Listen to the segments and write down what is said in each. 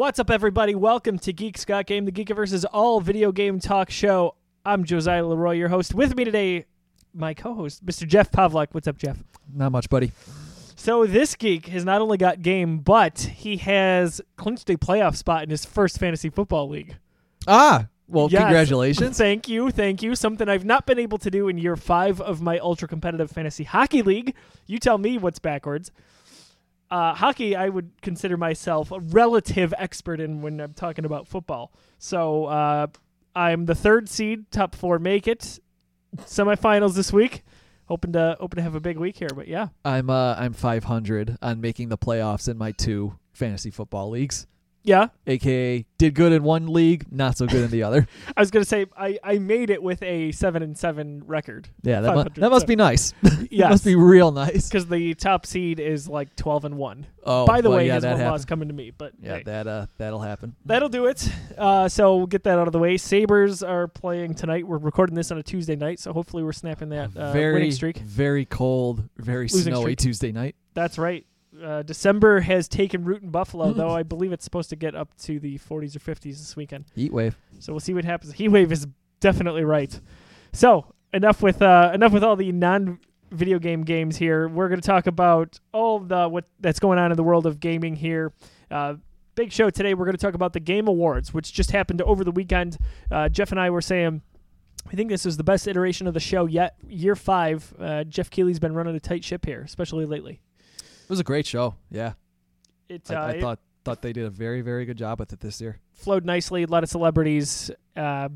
What's up, everybody? Welcome to Geeks Got Game, the Geekiverse's all video game talk show. I'm Josiah Leroy, your host. With me today, my co-host, Mr. Jeff Pavlak. What's up, Jeff? Not much, buddy. So this geek has not only got game, but he has clinched a playoff spot in his first fantasy football league. Ah, well, Yes. congratulations. Thank you, thank you. Something I've not been able to do in year five of my ultra competitive fantasy hockey league. You tell me what's backwards. Uh, hockey, I would consider myself a relative expert in when I'm talking about football. So uh, I'm the third seed, top four make it. Semifinals this week. Hoping to hoping to have a big week here, but yeah. I'm uh I'm 500 on making the playoffs in my two fantasy football leagues. Yeah, AKA did good in one league, not so good in the other. I was gonna say I, I made it with a seven and seven record. Yeah, that, mu- that must be nice. Yes, must be real nice. because the top seed is like twelve and one. Oh, By the well, way, yeah, his one happened. loss coming to me, but Yeah, hey, that uh that'll happen. that'll do it. Uh, so we'll get that out of the way. Sabres are playing tonight. We're recording this on a Tuesday night, so hopefully we're snapping that uh, very winning streak. very cold, very Losing snowy streak. Tuesday night. That's right. Uh, December has taken root in Buffalo, though I believe it's supposed to get up to the 40s or 50s this weekend. Heat wave. So we'll see what happens. Heat wave is definitely right. So enough with uh, enough with all the non video game games here. We're going to talk about all the what that's going on in the world of gaming here. Uh, big show today. We're going to talk about the Game Awards, which just happened over the weekend. Uh, Jeff and I were saying. I think this is the best iteration of the show yet. Year five, uh, Jeff Keighley's been running a tight ship here, especially lately. It was a great show. Yeah. It, I, uh, I it thought thought they did a very very good job with it this year. flowed nicely. A lot of celebrities, uh,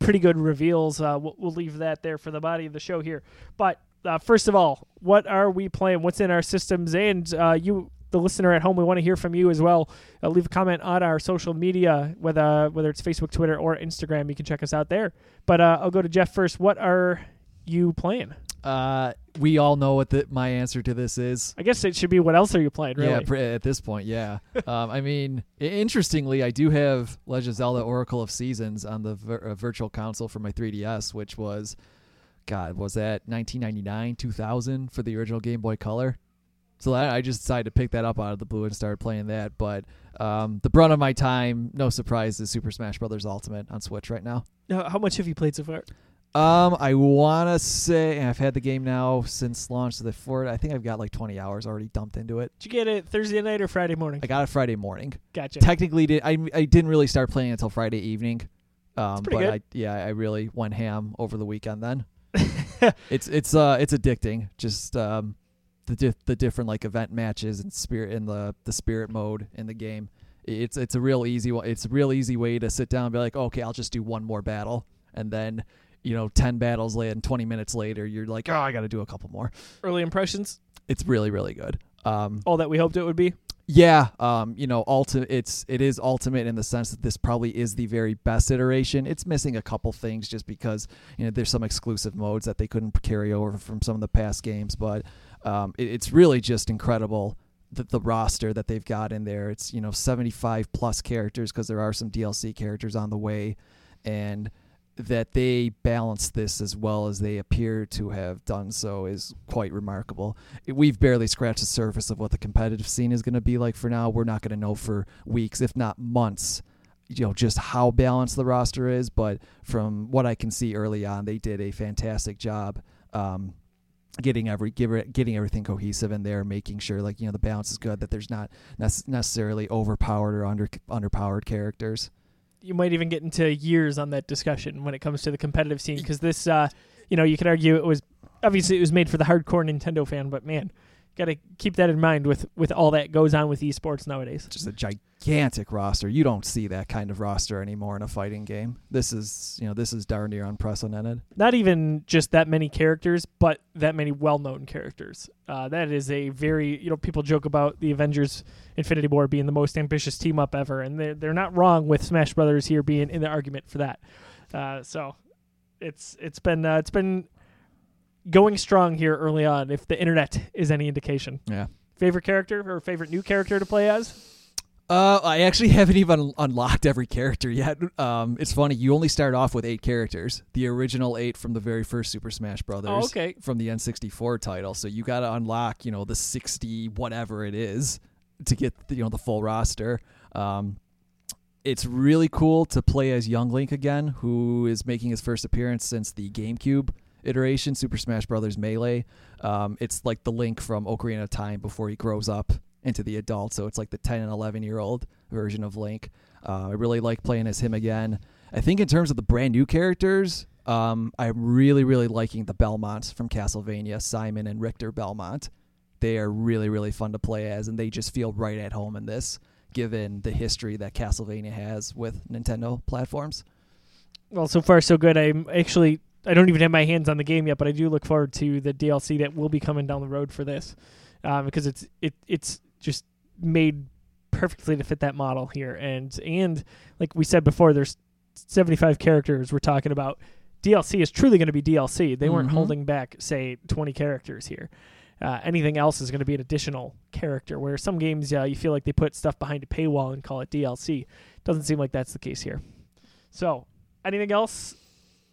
pretty good reveals. Uh, we'll, we'll leave that there for the body of the show here. But uh, first of all, what are we playing? What's in our systems? And uh, you, the listener at home, we want to hear from you as well. Uh, leave a comment on our social media, whether whether it's Facebook, Twitter, or Instagram. You can check us out there. But uh, I'll go to Jeff first. What are you playing? Uh we all know what the, my answer to this is. I guess it should be what else are you playing? Really? Yeah, pr- at this point, yeah. um, I mean, i- interestingly, I do have Legend of Zelda: Oracle of Seasons on the vir- uh, Virtual Console for my 3DS, which was, God, was that 1999, 2000 for the original Game Boy Color. So I, I just decided to pick that up out of the blue and started playing that. But um, the brunt of my time, no surprise, is Super Smash Brothers Ultimate on Switch right now. How much have you played so far? Um, I want to say and I've had the game now since launch. So the for I think I've got like 20 hours already dumped into it. Did you get it Thursday night or Friday morning? I got it Friday morning. Gotcha. technically did I I didn't really start playing until Friday evening. Um, but good. I yeah I really went ham over the weekend then. it's it's uh it's addicting. Just um the di- the different like event matches and spirit in the the spirit mode in the game. It's it's a real easy one. It's a real easy way to sit down and be like, okay, I'll just do one more battle, and then you know, ten battles later and twenty minutes later, you're like, oh, I got to do a couple more. Early impressions? It's really really good. Um, All that we hoped it would be. yeah, um, you know, ulti- it's it is ultimate in the sense that this probably is the very best iteration. It's missing a couple things just because you know there's some exclusive modes that they couldn't carry over from some of the past games, but um, it, it's really just incredible the, the roster that they've got in there. It's you know 75 plus characters because there are some DLC characters on the way, and that they balance this as well as they appear to have done so is quite remarkable. We've barely scratched the surface of what the competitive scene is going to be like for now. We're not going to know for weeks, if not months, you know, just how balanced the roster is. But from what I can see early on, they did a fantastic job. Um, getting every getting everything cohesive in there making sure like you know the balance is good that there's not necessarily overpowered or under underpowered characters you might even get into years on that discussion when it comes to the competitive scene because this uh you know you could argue it was obviously it was made for the hardcore nintendo fan but man got to keep that in mind with with all that goes on with esports nowadays just a gigantic roster. You don't see that kind of roster anymore in a fighting game. This is, you know, this is darn near unprecedented. not even just that many characters but that many well-known characters uh that is a very you know people joke about the avengers infinity war being the most ambitious team up ever and they're, they're not wrong with smash brothers here being in the argument for that uh so it's it's been uh, it's been going strong here early on if the internet is any indication Yeah. favorite character or favorite new character to play as Uh, I actually haven't even unlocked every character yet. Um, it's funny. You only start off with eight characters, the original eight from the very first Super Smash Brothers. Oh, okay. From the N64 title, so you got to unlock, you know, the sixty whatever it is to get the, you know the full roster. Um, it's really cool to play as Young Link again, who is making his first appearance since the GameCube iteration, Super Smash Bros. Melee. Um, it's like the Link from Ocarina of Time before he grows up into the adult. So it's like the 10 and 11 year old version of Link. Uh, I really like playing as him again. I think in terms of the brand new characters, um, I'm really, really liking the Belmonts from Castlevania, Simon and Richter Belmont. They are really, really fun to play as, and they just feel right at home in this, given the history that Castlevania has with Nintendo platforms. Well, so far so good. I'm actually I don't even have my hands on the game yet, but I do look forward to the DLC that will be coming down the road for this, um, because it's it it's just made perfectly to fit that model here, and and like we said before, there's 75 characters we're talking about. DLC is truly going to be DLC. They weren't Mhm. holding back, say, 20 characters here. Uh, anything else is going to be an additional character. Where some games, uh, you feel like they put stuff behind a paywall and call it DLC. Doesn't seem like that's the case here. So, anything else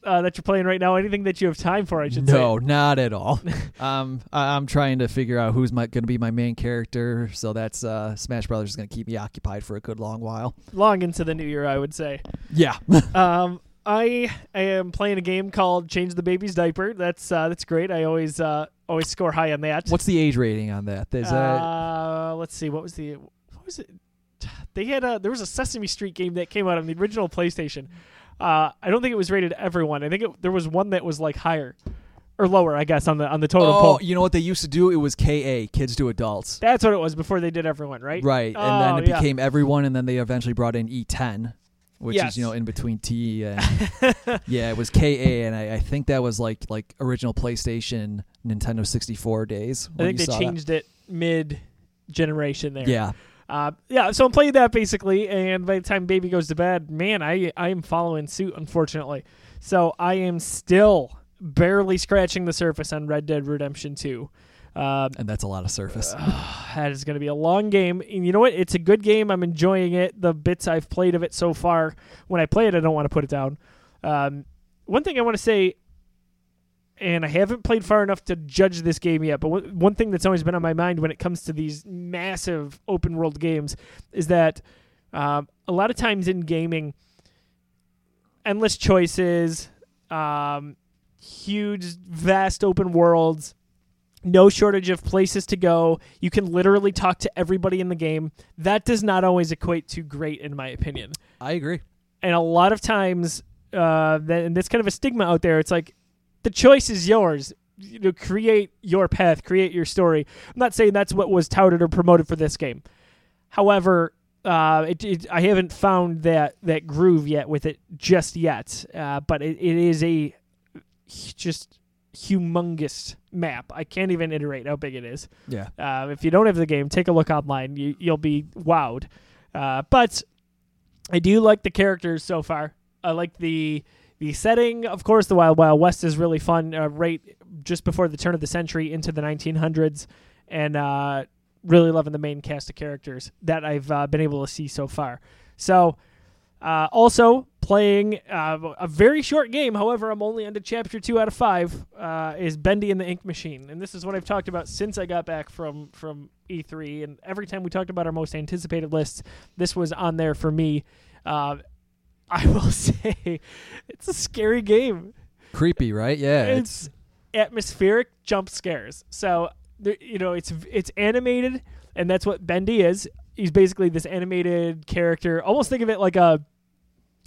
uh, that you're playing right now? Anything that you have time for? I should no, not at all. um, I, I'm trying to figure out who's going to be my main character, so that's uh, Smash Brothers is going to keep me occupied for a good long while. Long into the new year, I would say. Yeah, Um, I am playing a game called Change the Baby's Diaper. That's uh, that's great. I always uh, always score high on that. what's the age rating on that? Is that Uh, let's see. What was the what was it? They had a there was a Sesame Street game that came out on the original PlayStation. Uh, I don't think it was rated everyone. I think it, there was one that was like higher or lower, I guess, on the on the total oh, poll. you know what they used to do? It was KA, kids to adults. That's what it was before they did everyone, right? Right, and Oh, then it yeah. became everyone, and then they eventually brought in E10, which Yes. is you know in between T and yeah, it was KA, and I, I think that was like like original PlayStation, Nintendo 64 days. I think they saw that. changed it mid generation there. Yeah, Uh, yeah, so I'm playing that basically, and by the time baby goes to bed, man, I I am following suit, unfortunately. So I am still barely scratching the surface on Red Dead Redemption 2. Uh, and that's a lot of surface. that is going to be a long game, and you know what? It's a good game. I'm enjoying it. The bits I've played of it so far, when I play it, I don't want to put it down. Um, one thing I want to say, and I haven't played far enough to judge this game yet, but one one thing that's always been on my mind when it comes to these massive open world games is that um, a lot of times in gaming, endless choices, um, huge, vast open worlds, no shortage of places to go. You can literally talk to everybody in the game. That does not always equate to great, in my opinion I agree. and a lot of times uh that, and that's kind of a stigma out there it's like the choice is yours you know create your path create your story i'm not saying that's what was touted or promoted for this game however uh it, it i haven't found that that groove yet with it just yet uh but it, it is a just humongous map i can't even iterate how big it is Yeah. uh, if you don't have the game, take a look online. You, you'll be wowed. Uh, but I do like the characters so far. I like the the setting. Of course, the Wild Wild West is really fun. Uh, right just before the turn of the century into the 1900s, and uh, really loving the main cast of characters that I've uh, been able to see so far. So. Uh, also playing uh, a very short game. However, I'm only into chapter two out of five. Uh, is Bendy and the Ink Machine, and this is what I've talked about since I got back from from E3. And every time we talked about our most anticipated lists, this was on there for me. I will say, it's a scary game. Creepy, right? Yeah. It's atmospheric jump scares. So there, you know, it's it's animated, and that's what Bendy is. He's basically this animated character. Almost think of it like a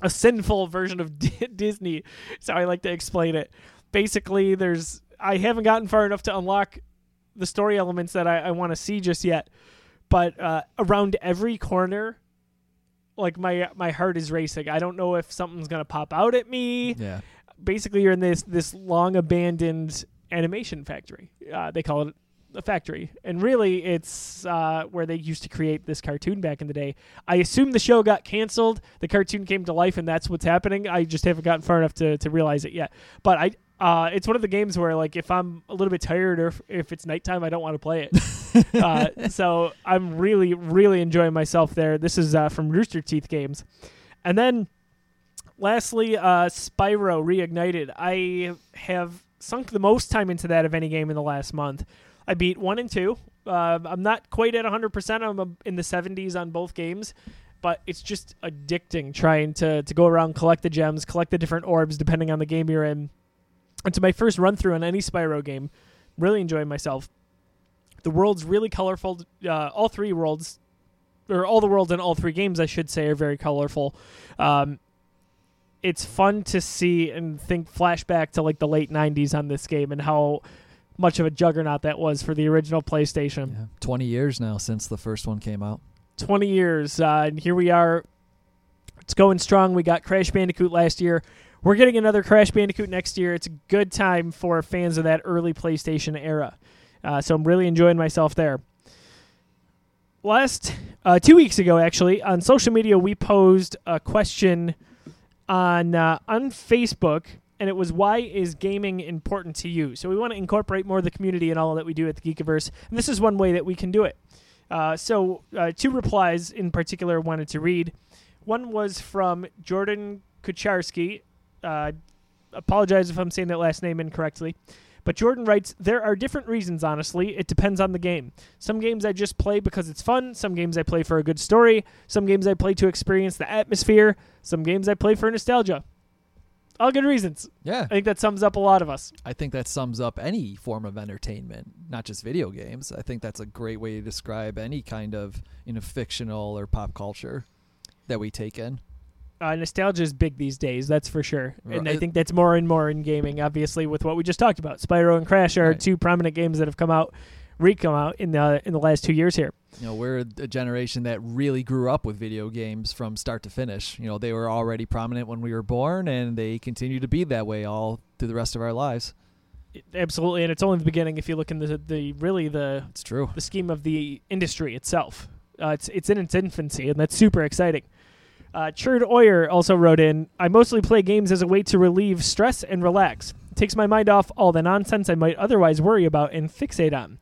a sinful version of D- Disney. So I like to explain it. Basically, there's I haven't gotten far enough to unlock the story elements that I, I want to see just yet, but uh, around every corner, like my my heart is racing. I don't know if something's gonna pop out at me yeah. basically you're in this this long abandoned animation factory. Uh, they call it a factory, and really it's uh, where they used to create this cartoon back in the day. I assume the show got canceled, the cartoon came to life, and that's what's happening. I just haven't gotten far enough to to realize it yet. But I. Uh, it's one of the games where, like, if I'm a little bit tired or if, if it's nighttime, I don't want to play it. uh, so I'm really, really enjoying myself there. This is uh, from Rooster Teeth Games, and then lastly, uh, Spyro Reignited. I have sunk the most time into that of any game in the last month. I beat one and two. Uh, I'm not quite at 100%. I'm in the 70s on both games. but it's just addicting trying to to go around collect the gems, collect the different orbs depending on the game you're in. It's my first run through on any Spyro game. Really enjoying myself. The world's really colorful. Uh, all three worlds, or all the worlds in all three games, I should say, are very colorful. Um, it's fun to see and think flashback to like the late 90s on this game and how much of a juggernaut that was for the original PlayStation. Yeah. 20 years now since the first one came out. 20 years, uh, and here we are. It's going strong. We got Crash Bandicoot last year. We're getting another Crash Bandicoot next year. It's a good time for fans of that early PlayStation era. Uh, so I'm really enjoying myself there. Last uh, two weeks ago, actually, on social media, we posed a question on uh, on Facebook, and it was why is gaming important to you? So we want to incorporate more of the community and all that we do at the Geekiverse, and this is one way that we can do it. Uh, so uh, two replies in particular wanted to read. One was from Jordan Kucharski. Uh, apologize if I'm saying that last name incorrectly. But Jordan writes, There are different reasons, honestly. It depends on the game. Some games I just play because it's fun. Some games I play for a good story. Some games I play to experience the atmosphere. Some games I play for nostalgia. All good reasons. Yeah. I think that sums up a lot of us. I think that sums up any form of entertainment, not just video games. I think that's a great way to describe any kind of you know fictional or pop culture that we take in. Uh, nostalgia is big these days, that's for sure. And I think that's more and more in gaming, obviously, with what we just talked about. Spyro and Crash are Right. two prominent games that have come out, re-come out in the in the last two years here. You know, we're a generation that really grew up with video games from start to finish. You know, they were already prominent when we were born, and they continue to be that way all through the rest of our lives. Absolutely, and it's only the beginning if you look in the the really the It's true. the scheme of the industry itself. Uh, it's it's in its infancy, and that's super exciting. Uh, Churd Oyer also wrote in, I mostly play games as a way to relieve stress and relax. It takes my mind off all the nonsense I might otherwise worry about and fixate on.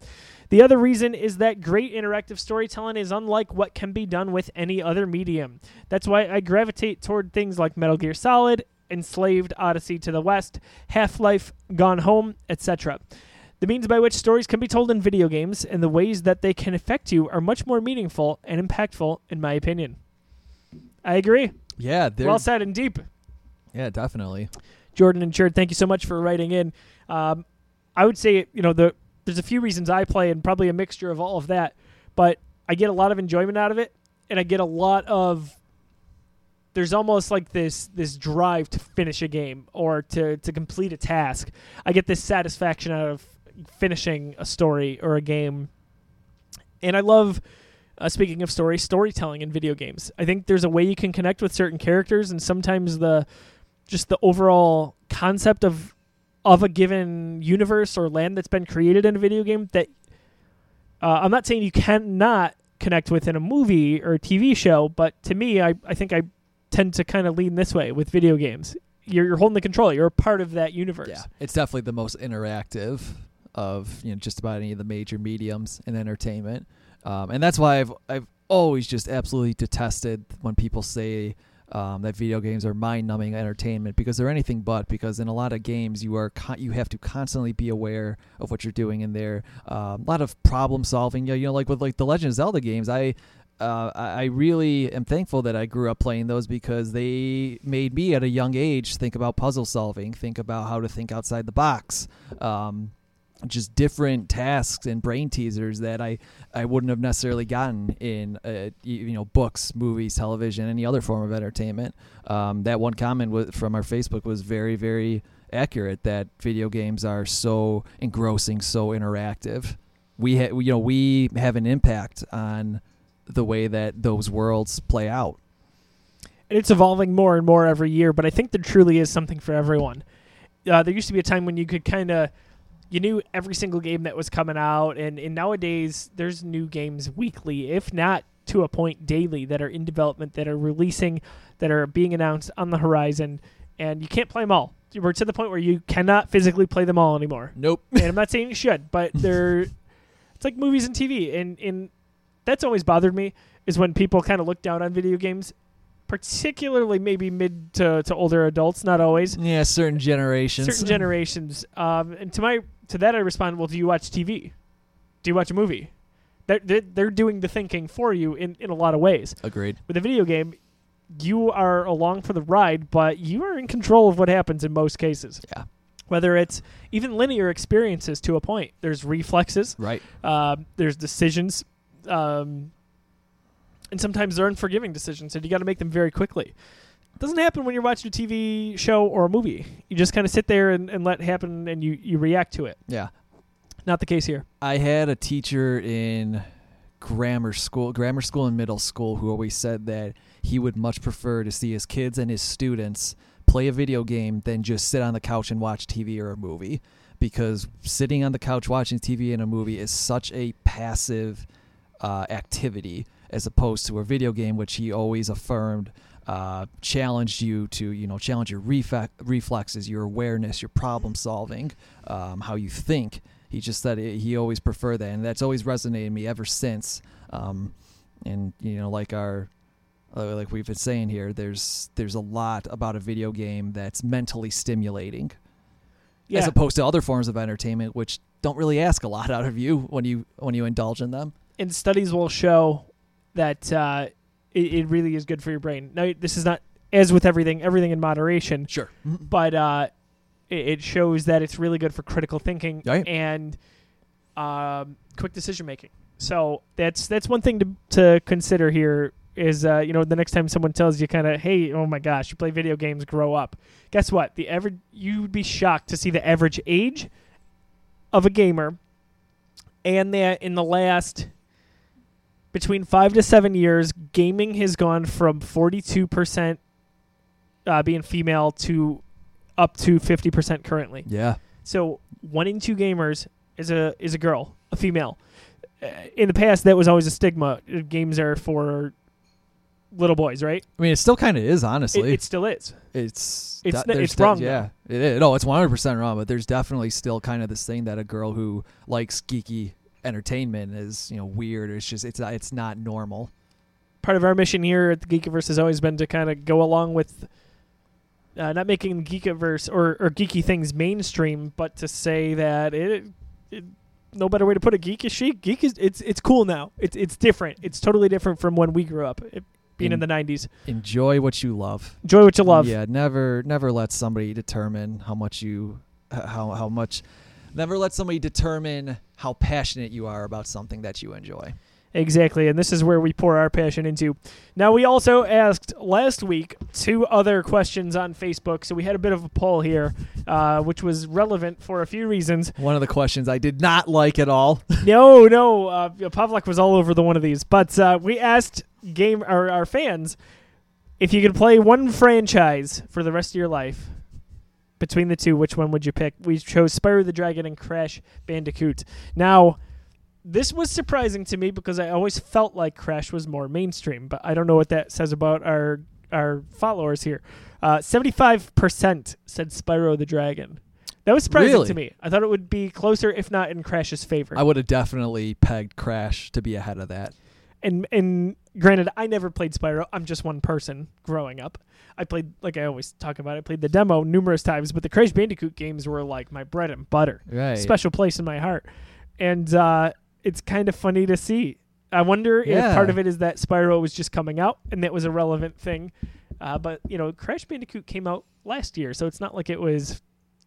The other reason is that great interactive storytelling is unlike what can be done with any other medium. That's why I gravitate toward things like Metal Gear Solid, Enslaved, Odyssey to the West, Half Life, Gone Home, etc. The means by which stories can be told in video games and the ways that they can affect you are much more meaningful and impactful, in my opinion. I agree. Yeah, they're, Well said and deep. yeah, definitely. Jordan and Cherd, thank you so much for writing in. Um, I would say, you know, the there's a few reasons I play and probably a mixture of all of that, but I get a lot of enjoyment out of it and I get a lot of there's almost like this this drive to finish a game or to to complete a task. I get this satisfaction out of finishing a story or a game. And I love uh, speaking of story, storytelling in video games. I think there's a way you can connect with certain characters, and sometimes the just the overall concept of of a given universe or land that's been created in a video game that uh, I'm not saying you cannot connect with in a movie or a TV show, but to me, I, I think I tend to kind of lean this way with video games. You're, you're holding the control. You're a part of that universe. Yeah, it's definitely the most interactive of you know just about any of the major mediums in entertainment, um, and that's why I've I've always just absolutely detested when people say um, that video games are mind-numbing entertainment because they're anything but. Because in a lot of games, you are con- you have to constantly be aware of what you're doing in there. Um, a lot of problem solving. You know, you know, like with like the Legend of Zelda games, I uh, I really am thankful that I grew up playing those because they made me at a young age think about puzzle solving, think about how to think outside the box. Um, just different tasks and brain teasers that I, I wouldn't have necessarily gotten in uh, you, know books, movies, television, any other form of entertainment. Um, that one comment was, from our Facebook was very very accurate that video games are so engrossing, so interactive. We ha- you know we have an impact on the way that those worlds play out. and it's evolving more and more every year. But I think there truly is something for everyone. Uh, there used to be a time when you could kind of you knew every single game that was coming out, and, and nowadays there's new games weekly, if not to a point daily, that are in development, that are releasing, that are being announced on the horizon, and you can't play them all. We're to the point where you cannot physically play them all anymore. Nope. and I'm not saying you should, but they're it's like movies and TV, and and that's always bothered me is when people kind of look down on video games, particularly maybe mid to, to older adults, not always. Yeah, certain generations. Certain generations. Um, and to my to that I respond, well, do you watch TV? Do you watch a movie? They're, they're, they're doing the thinking for you in, in a lot of ways. Agreed. With a video game, you are along for the ride, but you are in control of what happens in most cases. Yeah. Whether it's even linear experiences to a point, there's reflexes, Right. uh, there's decisions, um, and sometimes they're unforgiving decisions, and you got to make them very quickly. Doesn't happen when you're watching a TV show or a movie. You just kind of sit there and, and let it happen, and you, you react to it. Yeah. Not the case here. I had a teacher in grammar school, grammar school and middle school, who always said that he would much prefer to see his kids and his students play a video game than just sit on the couch and watch TV or a movie. Because sitting on the couch watching TV and a movie is such a passive uh, activity as opposed to a video game, which he always affirmed uh, challenged you to, you know, challenge your reflexes, your awareness, your problem solving, um, how you think. He just said it, he always preferred that, and that's always resonated me ever since. Um, and you know, like our, uh, like we've been saying here, there's there's a lot about a video game that's mentally stimulating, Yeah. as opposed to other forms of entertainment, which don't really ask a lot out of you when you when you indulge in them. and studies will show that uh, it, it really is good for your brain. Now, this is not as with everything, everything in moderation, Sure. but uh, it, it shows that it's really good for critical thinking Right. and um, quick decision making. So that's that's one thing to to consider here. Is uh, you know the next time someone tells you kind of hey oh my gosh you play video games grow up guess what the average you would be shocked to see the average age of a gamer and that in the last between five to seven years, gaming has gone from 42% uh, being female to up to 50% currently. Yeah. So one in two gamers is a is a girl, a female. Uh, in the past, that was always a stigma. Uh, Games are for little boys, right? I mean, it still kind of is, honestly. it still is. it's It's de- n- there's it's wrong, de- yeah, it is. No, it's one hundred percent wrong. But there's definitely still kind of this thing that a girl who likes geeky entertainment is you know weird. It's just it's not- it's not normal. Part of our mission here at the Geekiverse has always been to kind of go along with uh, not making Geekiverse or, or geeky things mainstream, but to say that it, it no better way to put it. Geek is chic. Geek is it's it's cool now. It's it's different. It's totally different from when we grew up. It, being in In- the '90s, Enjoy what you love. enjoy what you love. Yeah, never never let somebody determine how much you how how much. Never let somebody determine how passionate you are about something that you enjoy. Exactly, and this is where we pour our passion into. Now, we also asked last week two other questions on Facebook, so we had a bit of a poll here, uh, which was relevant for a few reasons. One of the questions I did not like at all. no, no, uh, Pavlak was all over the one of these, but uh, we asked game our, our fans if you could play one franchise for the rest of your life. Between the two, which one would you pick? We chose Spyro the Dragon and Crash Bandicoot. Now, this was surprising to me because I always felt like Crash was more mainstream, but I don't know what that says about our our followers here. Uh, Seventy-five percent said Spyro the Dragon. That was surprising Really? to me. I thought it would be closer, if not in Crash's favor. I would have definitely pegged Crash to be ahead of that. and and granted, I never played Spyro. I'm just one person growing up. I played, like I always talk about, I played the demo numerous times, but the Crash Bandicoot games were like my bread and butter. Right. special place in my heart. And uh, it's kind of funny to see. I wonder Yeah. if part of it is that Spyro was just coming out and that was a relevant thing. Uh, but, you know, Crash Bandicoot came out last year, so it's not like it was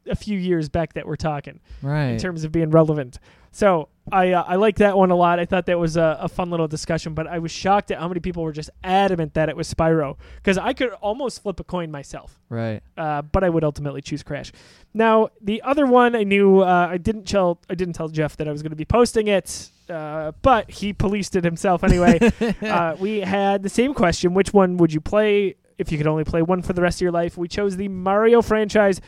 a few years back that we're talking right. in terms of being relevant. So I uh, I like that one a lot. I thought that was a, a fun little discussion, but I was shocked at how many people were just adamant that it was Spyro because I could almost flip a coin myself right. uh, but I would ultimately choose Crash. Now, the other one I knew uh, I didn't tell I didn't tell Jeff that I was going to be posting it, uh, but he policed it himself anyway. uh, we had the same question: Which one would you play if you could only play one for the rest of your life? We chose the Mario franchise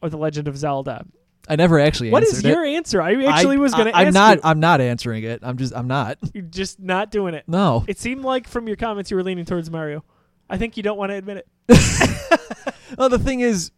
or the Legend of Zelda. I never actually What is it. your answer? I actually I, was going to I'm not. you. I'm not answering it. I'm just. I'm not. You're just not doing it. No. It seemed like from your comments you were leaning towards Mario. I think you don't want to admit it. Well, the thing is,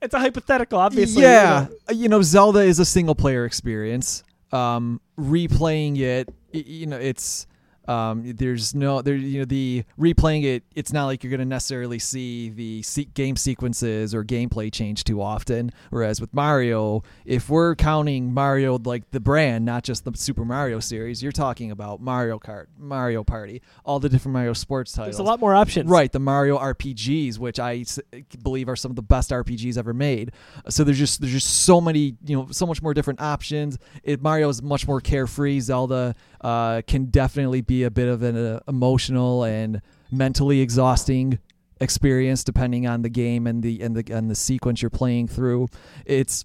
It's a hypothetical, obviously. yeah, you know, Zelda is a single player experience. Um, replaying it, you know, it's Um, there's no there you know the replaying it. It's not like you're going to necessarily see the se- game sequences or gameplay change too often. Whereas with Mario, if we're counting Mario like the brand, not just the Super Mario series, you're talking about Mario Kart, Mario Party, all the different Mario sports titles. There's a lot more options. Right, the Mario RPGs, which I s- believe are some of the best RPGs ever made. So there's just there's just so many, you know, so much more different options. It Mario is much more carefree. Zelda uh, can definitely be a bit of an uh, emotional and mentally exhausting experience depending on the game and the and the and the sequence you're playing through. It's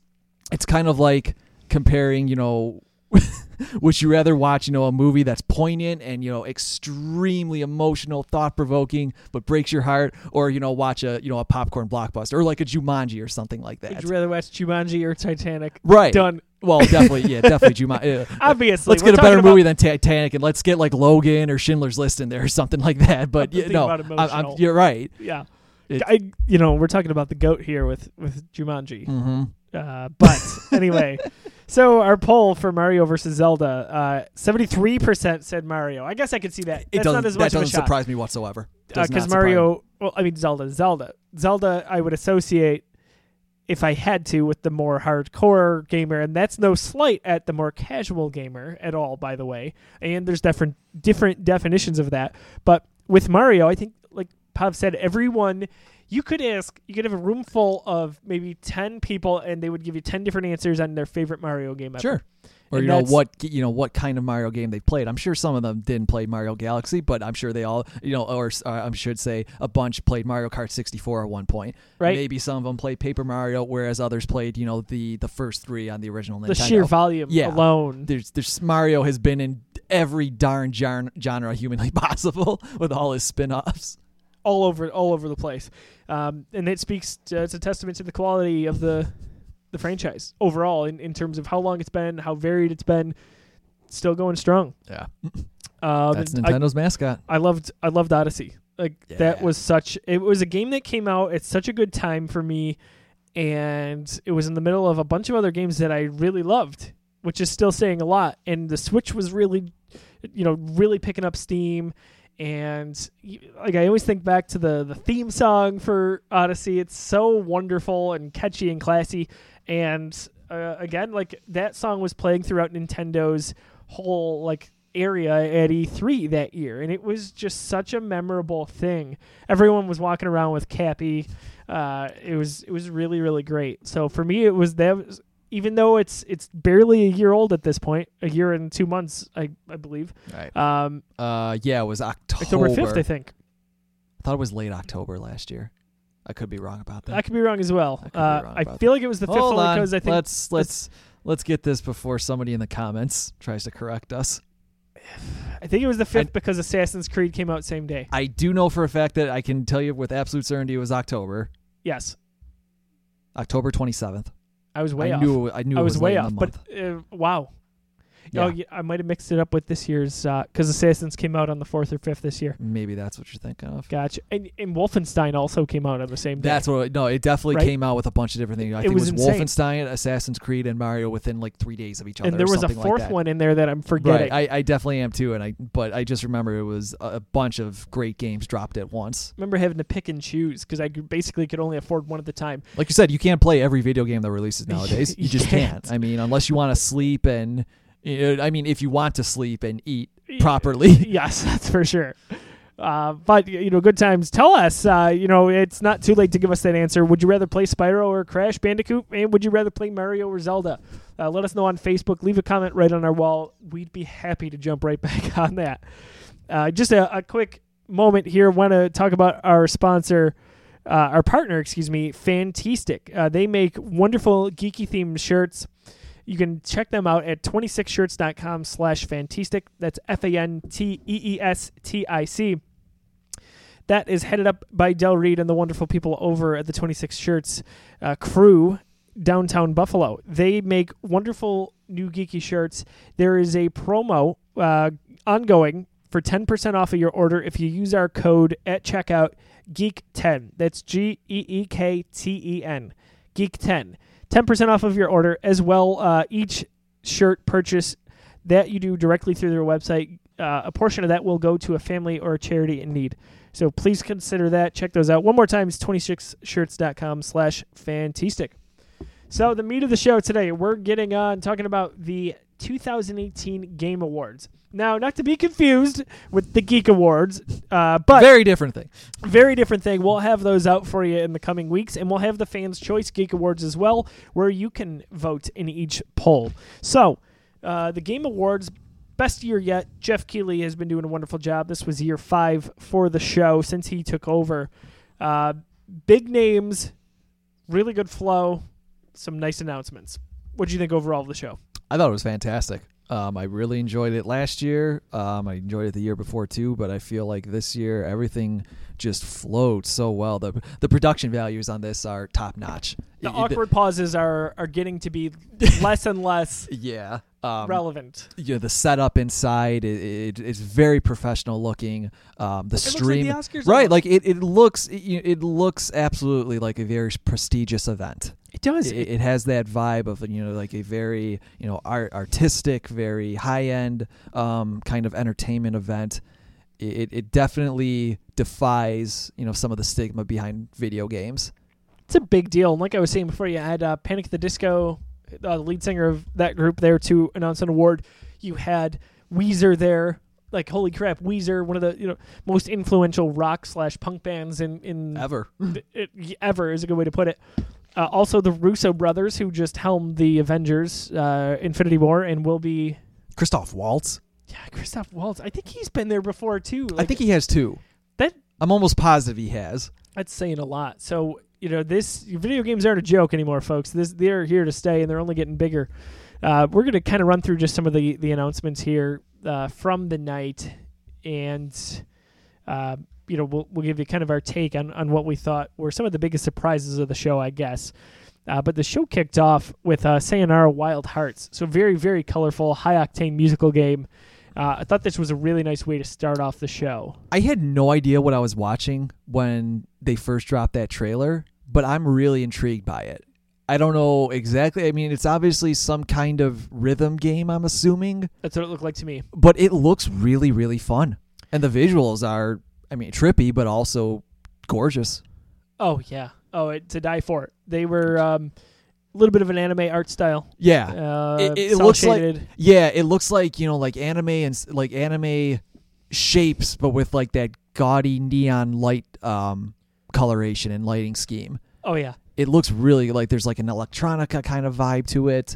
it's kind of like comparing, you know, would you rather watch, you know, a movie that's poignant and, you know, extremely emotional, thought provoking, but breaks your heart, or, you know, watch a, you know, a popcorn blockbuster or like a Jumanji or something like that? Would you rather watch Jumanji or Titanic? right. Done. Well, definitely, yeah, definitely Jumanji. Obviously. let's get a better movie than Titanic and let's get like Logan or Schindler's List in there or something like that. But yeah, no, I'm, I'm, you're right. Yeah. It- I, you know, we're talking about the goat here with with Jumanji. hmm Uh, but anyway, so our poll for Mario versus Zelda, seventy three percent said Mario. I guess I could see that. It That's doesn't, not as much of a doesn't surprise me whatsoever. Because me. Mario. Well, I mean Zelda, Zelda, Zelda. I would associate if I had to with the more hardcore gamer, and that's no slight at the more casual gamer at all, by the way. And there's different different definitions of that. But with Mario, I think like Pav said, everyone you could ask, you could have a room full of maybe ten people, and they would give you ten different answers on their favorite Mario game ever. Sure. Or And you know what you know what kind of Mario game they played. I'm sure some of them didn't play Mario Galaxy, but I'm sure they all you know, or uh, I should say a bunch played Mario Kart 64 at one point. Right. Maybe some of them played Paper Mario, whereas others played you know the the first three on the original Nintendo. The sheer volume Yeah. alone. there's there's Mario has been in every darn genre humanly possible with all his spin-offs. All over all over the place, um, and it speaks. To, it's a testament to the quality of the the franchise overall in, in terms of how long it's been, how varied it's been. Still going strong. Yeah. Um, That's and I- Nintendo's mascot. I loved I loved Odyssey. Like that was such it was a game that came out at such a good time for me and it was in the middle of a bunch of other games that I really loved, which is still saying a lot. And the Switch was really you know, really picking up steam and like I always think back to the the theme song for Odyssey. It's so wonderful and catchy and classy and uh, again like that song was playing throughout Nintendo's whole like area at E3 that year, and it was just such a memorable thing. Everyone was walking around with Cappy. Uh, it was it was really really great. So for me, it was that. Was, even though it's it's barely a year old at this point, a year and two months, I I believe. Right. Um, Uh, yeah, it was October. October fifth, I think. I thought it was late October last year. I could be wrong about that. I could be wrong as well. I Uh, wrong I feel like it was the fifth Hold because I think let's let's let's get this before somebody in the comments tries to correct us. I think it was the fifth because Assassin's Creed came out same day. I do know for a fact that I can tell you with absolute certainty it was October, Yes, October tone seventh. I was way I off. knew I knew I was, way off, but uh, wow. Oh, yeah. Oh, yeah, I might have mixed it up with this year's uh, because Assassins came out on the fourth or fifth this year. Maybe that's what you're thinking of. Gotcha. And, and Wolfenstein also came out on the same day. That's what. No, it definitely Right? came out with a bunch of different things. I It think was it was insane. Wolfenstein, Assassin's Creed, and Mario within like three days of each other. and there was a like fourth that. one in there that I'm forgetting. Right, I, I definitely am too, and I but I just remember it was a, bunch of great games dropped at once. remember having to pick and choose because I basically could only afford one at the time. Like you said, you can't play every video game that releases nowadays. You You just can't. can't. I mean, unless you want to sleep and, you know, I mean, if you want to sleep and eat properly. yes, that's for sure. Uh, but you know, good times. Tell us. Uh, you know, it's not too late to give us that answer. Would you rather play Spyro or Crash Bandicoot? And would you rather play Mario or Zelda? Uh, let us know on Facebook. Leave a comment right on our wall. We'd be happy to jump right back on that. Uh, just a, a quick moment here. Want to talk about our sponsor. Uh, our partner, excuse me, Fanteestic. Uh, they make wonderful geeky themed shirts. You can check them out at 26shirts.com slash fanteestic. That's F A N T E E S T I C. That is headed up by Del Reed and the wonderful people over at the 26 Shirts uh, crew downtown Buffalo. They make wonderful new geeky shirts. There is a promo uh, ongoing for 10% off of your order if you use our code at checkout geek10. That's G E E K T E N. Geek10. 10% off of your order as well. Uh, each shirt purchase that you do directly through their website uh, a portion of that will go to a family or a charity in need. So please consider that. Check those out. One more time, it's 26shirts.com slash fanteestic. So the meat of the show today, we're getting on talking about the 2018 Game Awards. Now, not to be confused with the Geek Awards, uh, but Very different thing. very different thing. We'll have those out for you in the coming weeks, and we'll have the Fans Choice Geek Awards as well, where you can vote in each poll. So, uh, the Game Awards, best year yet. Jeff Keighley has been doing a wonderful job. This was year five for the show since he took over. Uh, big names, really good flow, some nice announcements. What do you think overall of the show? I thought it was fantastic. Um, I really enjoyed it last year. Um, I enjoyed it the year before too, but I feel like this year everything just flowed so well. the The production values on this are top notch. The awkward pauses are are getting to be less and less yeah. Um, relevant. know, the setup inside it, it, it's very professional looking. Um, the It looks like stream, the Oscars right? Like it, it looks it, it looks absolutely like a very prestigious event. It does. It, it has that vibe of you know like a very you know art, artistic, very high end um, kind of entertainment event. It, it definitely defies you know some of the stigma behind video games. it's a big deal. And like I was saying before, you had uh, Panic at the Disco, uh, the lead singer of that group, there to announce an award. You had Weezer there. Like holy crap, Weezer, one of the you know most influential rock slash punk bands in in Ever it, ever is a good way to put it. Uh, also, the Russo brothers, who just helmed the Avengers, uh, Infinity War, and will be Christoph Waltz. yeah, Christoph Waltz. I think he's been there before too. I think he has two. that I'm almost positive he has. That's saying a lot. So you know, this video games aren't a joke anymore, folks. This they're here to stay, and they're only getting bigger. Uh, we're going to kind of run through just some of the the announcements here uh, from the night, and uh, you know, we'll we'll give you kind of our take on on what we thought were some of the biggest surprises of the show, I guess. Uh, but the show kicked off with uh, Sayonara Wild Hearts. So very, very colorful, high octane musical game. Uh, I thought this was a really nice way to start off the show. I had no idea what I was watching when they first dropped that trailer, but I'm really intrigued by it. I don't know exactly. I mean, it's obviously some kind of rhythm game, I'm assuming, That's what it looked like to me. but it looks really, really fun. And the visuals are, I mean, trippy, but also gorgeous. Oh yeah. Oh, it, to die for. They were um, a little bit of an anime art style. Yeah. Uh, It- it looks like- Yeah, it looks like, you know, like anime and like anime shapes, but with like that gaudy neon light um, coloration and lighting scheme. Oh yeah. it looks really like there's like an electronica kind of vibe to it.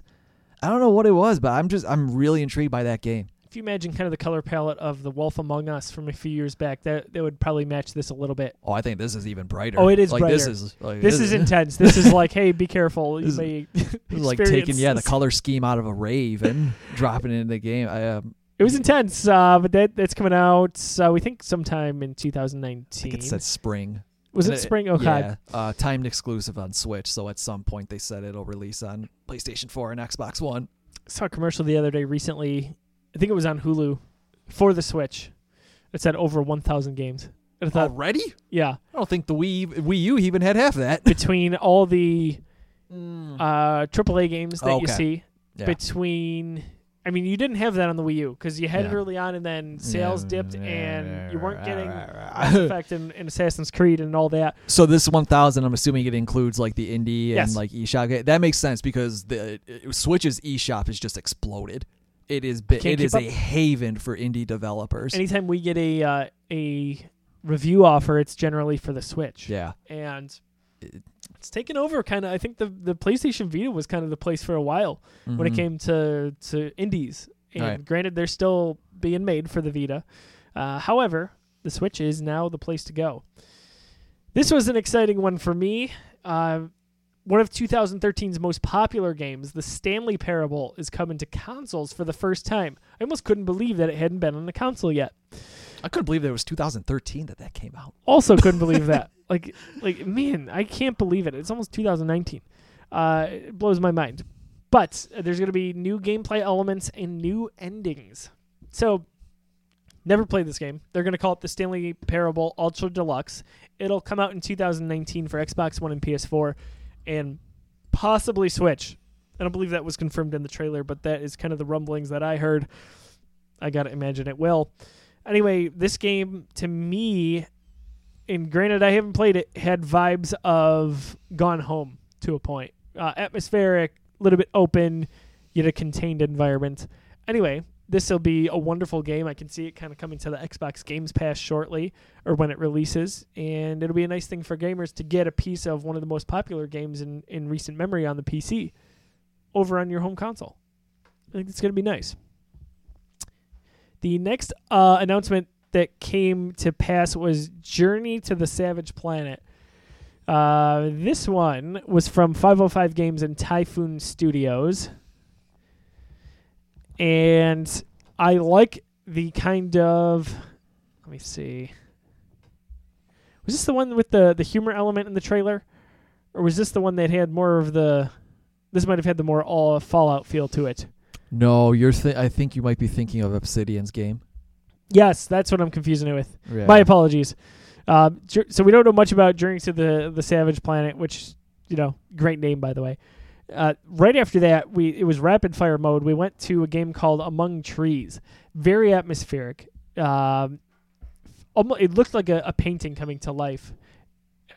I don't know what it was, but I'm just I'm really intrigued by that game. If you imagine kind of the color palette of the Wolf Among Us from a few years back, that that would probably match this a little bit. Oh, I think this is even brighter. Oh, it is like this is like, This is intense. This is like, hey, be careful. You This is- may This is like taking yeah the color scheme out of a rave and dropping it in the game. I, um, It was intense, uh, but that that's coming out. Uh, we think sometime in 2019. I think it said spring. was And it spring? Okay. Yeah, uh, timed exclusive on Switch. So at some point they said it'll release on PlayStation 4 and Xbox One. saw a commercial the other day recently. I think it was on Hulu for the Switch. It said over 1,000 games. And I thought, Already? yeah, I don't think the Wii Wii U even had half that. between all the uh, AAA games that you Mm. Okay. see, Yeah. between. I mean, you didn't have that on the Wii U because you had it Yeah. early on, and then sales dipped, and you weren't getting Mass Mass Effect and, and Assassin's Creed and all that. So this 1000, I'm assuming it includes like the indie Yes. and like eShop. That makes sense because the it- Switch's eShop has just exploded. It is bi- Can't it keep is up. a haven for indie developers. Anytime we get a uh, a review offer, it's generally for the Switch. yeah. and it's taken over. Kind of, I think the the PlayStation Vita was kind of the place for a while when it Mhm. came to to indies. And Right. granted, they're still being made for the Vita. Uh, however, the Switch is now the place to go. This was an exciting one for me. Uh, one of 2013's most popular games, The Stanley Parable, is coming to consoles for the first time. I almost couldn't believe that it hadn't been on a console yet. I couldn't believe that it was 2013 that that came out. Also, couldn't believe that. Like, like man, I can't believe it. It's almost 2019. Uh, it blows my mind. But there's going to be new gameplay elements and new endings. So, never played this game. They're going to call it the Stanley Parable Ultra Deluxe. It'll come out in 2019 for Xbox One and PS4, and possibly Switch. I don't believe that was confirmed in the trailer, but that is kind of the rumblings that I heard. I gotta imagine it will. Anyway, this game to me, and granted I haven't played it, had vibes of Gone Home to a point. Uh, atmospheric, a little bit open, yet a contained environment. Anyway, this will be a wonderful game. I can see it kind of coming to the Xbox Games Pass shortly, or when it releases, and it'll be a nice thing for gamers to get a piece of one of the most popular games in, in recent memory on the PC over on your home console. I think it's going to be nice. The next uh, announcement that came to pass was Journey to the Savage Planet. Uh, this one was from 505 Games and Typhoon Studios. And I like the kind of. Let me see. Was this the one with the, the humor element in the trailer? Or was this the one that had more of the. This might have had the more all Fallout feel to it. No, you're. Th- I think you might be thinking of Obsidian's game. Yes, that's what I'm confusing it with. Yeah. My apologies. Um, so we don't know much about Journey to the the Savage Planet, which you know, great name by the way. Uh, right after that, we it was rapid fire mode. We went to a game called Among Trees, very atmospheric. Um, almo- it looked like a, a painting coming to life.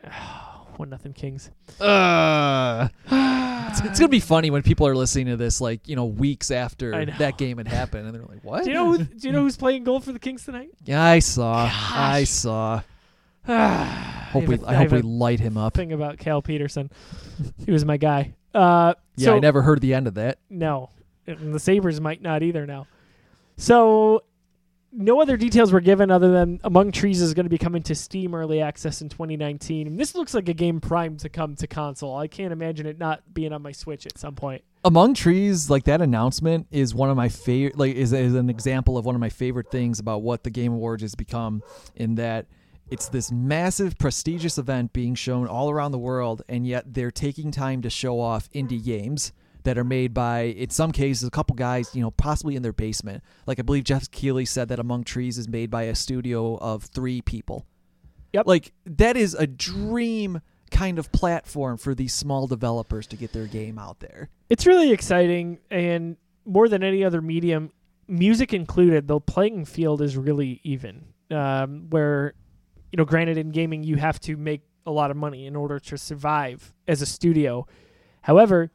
One nothing Kings. Uh, it's, it's gonna be funny when people are listening to this, like you know, weeks after that game had happened, and they're like, "What?" Do you know? Who, do you know who's playing goal for the Kings tonight? yeah, I saw. I saw. I Hope we. a- I I hope we light him up. thing about Cal Petersen. he was my guy. Uh, Yeah, so I never heard the end of that. No, and the Sabres might not either now. So, no other details were given other than Among Trees is going to be coming to Steam Early Access in 2019. And this looks like a game primed to come to console. I can't imagine it not being on my Switch at some point. Among Trees, like that announcement is one of my favorite. Like, is is an example of one of my favorite things about what the Game Awards has become. In that, it's this massive, prestigious event being shown all around the world, and yet they're taking time to show off indie games that are made by, in some cases, a couple guys, you know, possibly in their basement. Like I believe Geoff Keighley said that Among Trees is made by a studio of three people. Yep. Like that is a dream kind of platform for these small developers to get their game out there. It's really exciting, and more than any other medium, music included, the playing field is really even. Um, where, you know, granted, in gaming, you have to make a lot of money in order to survive as a studio. However,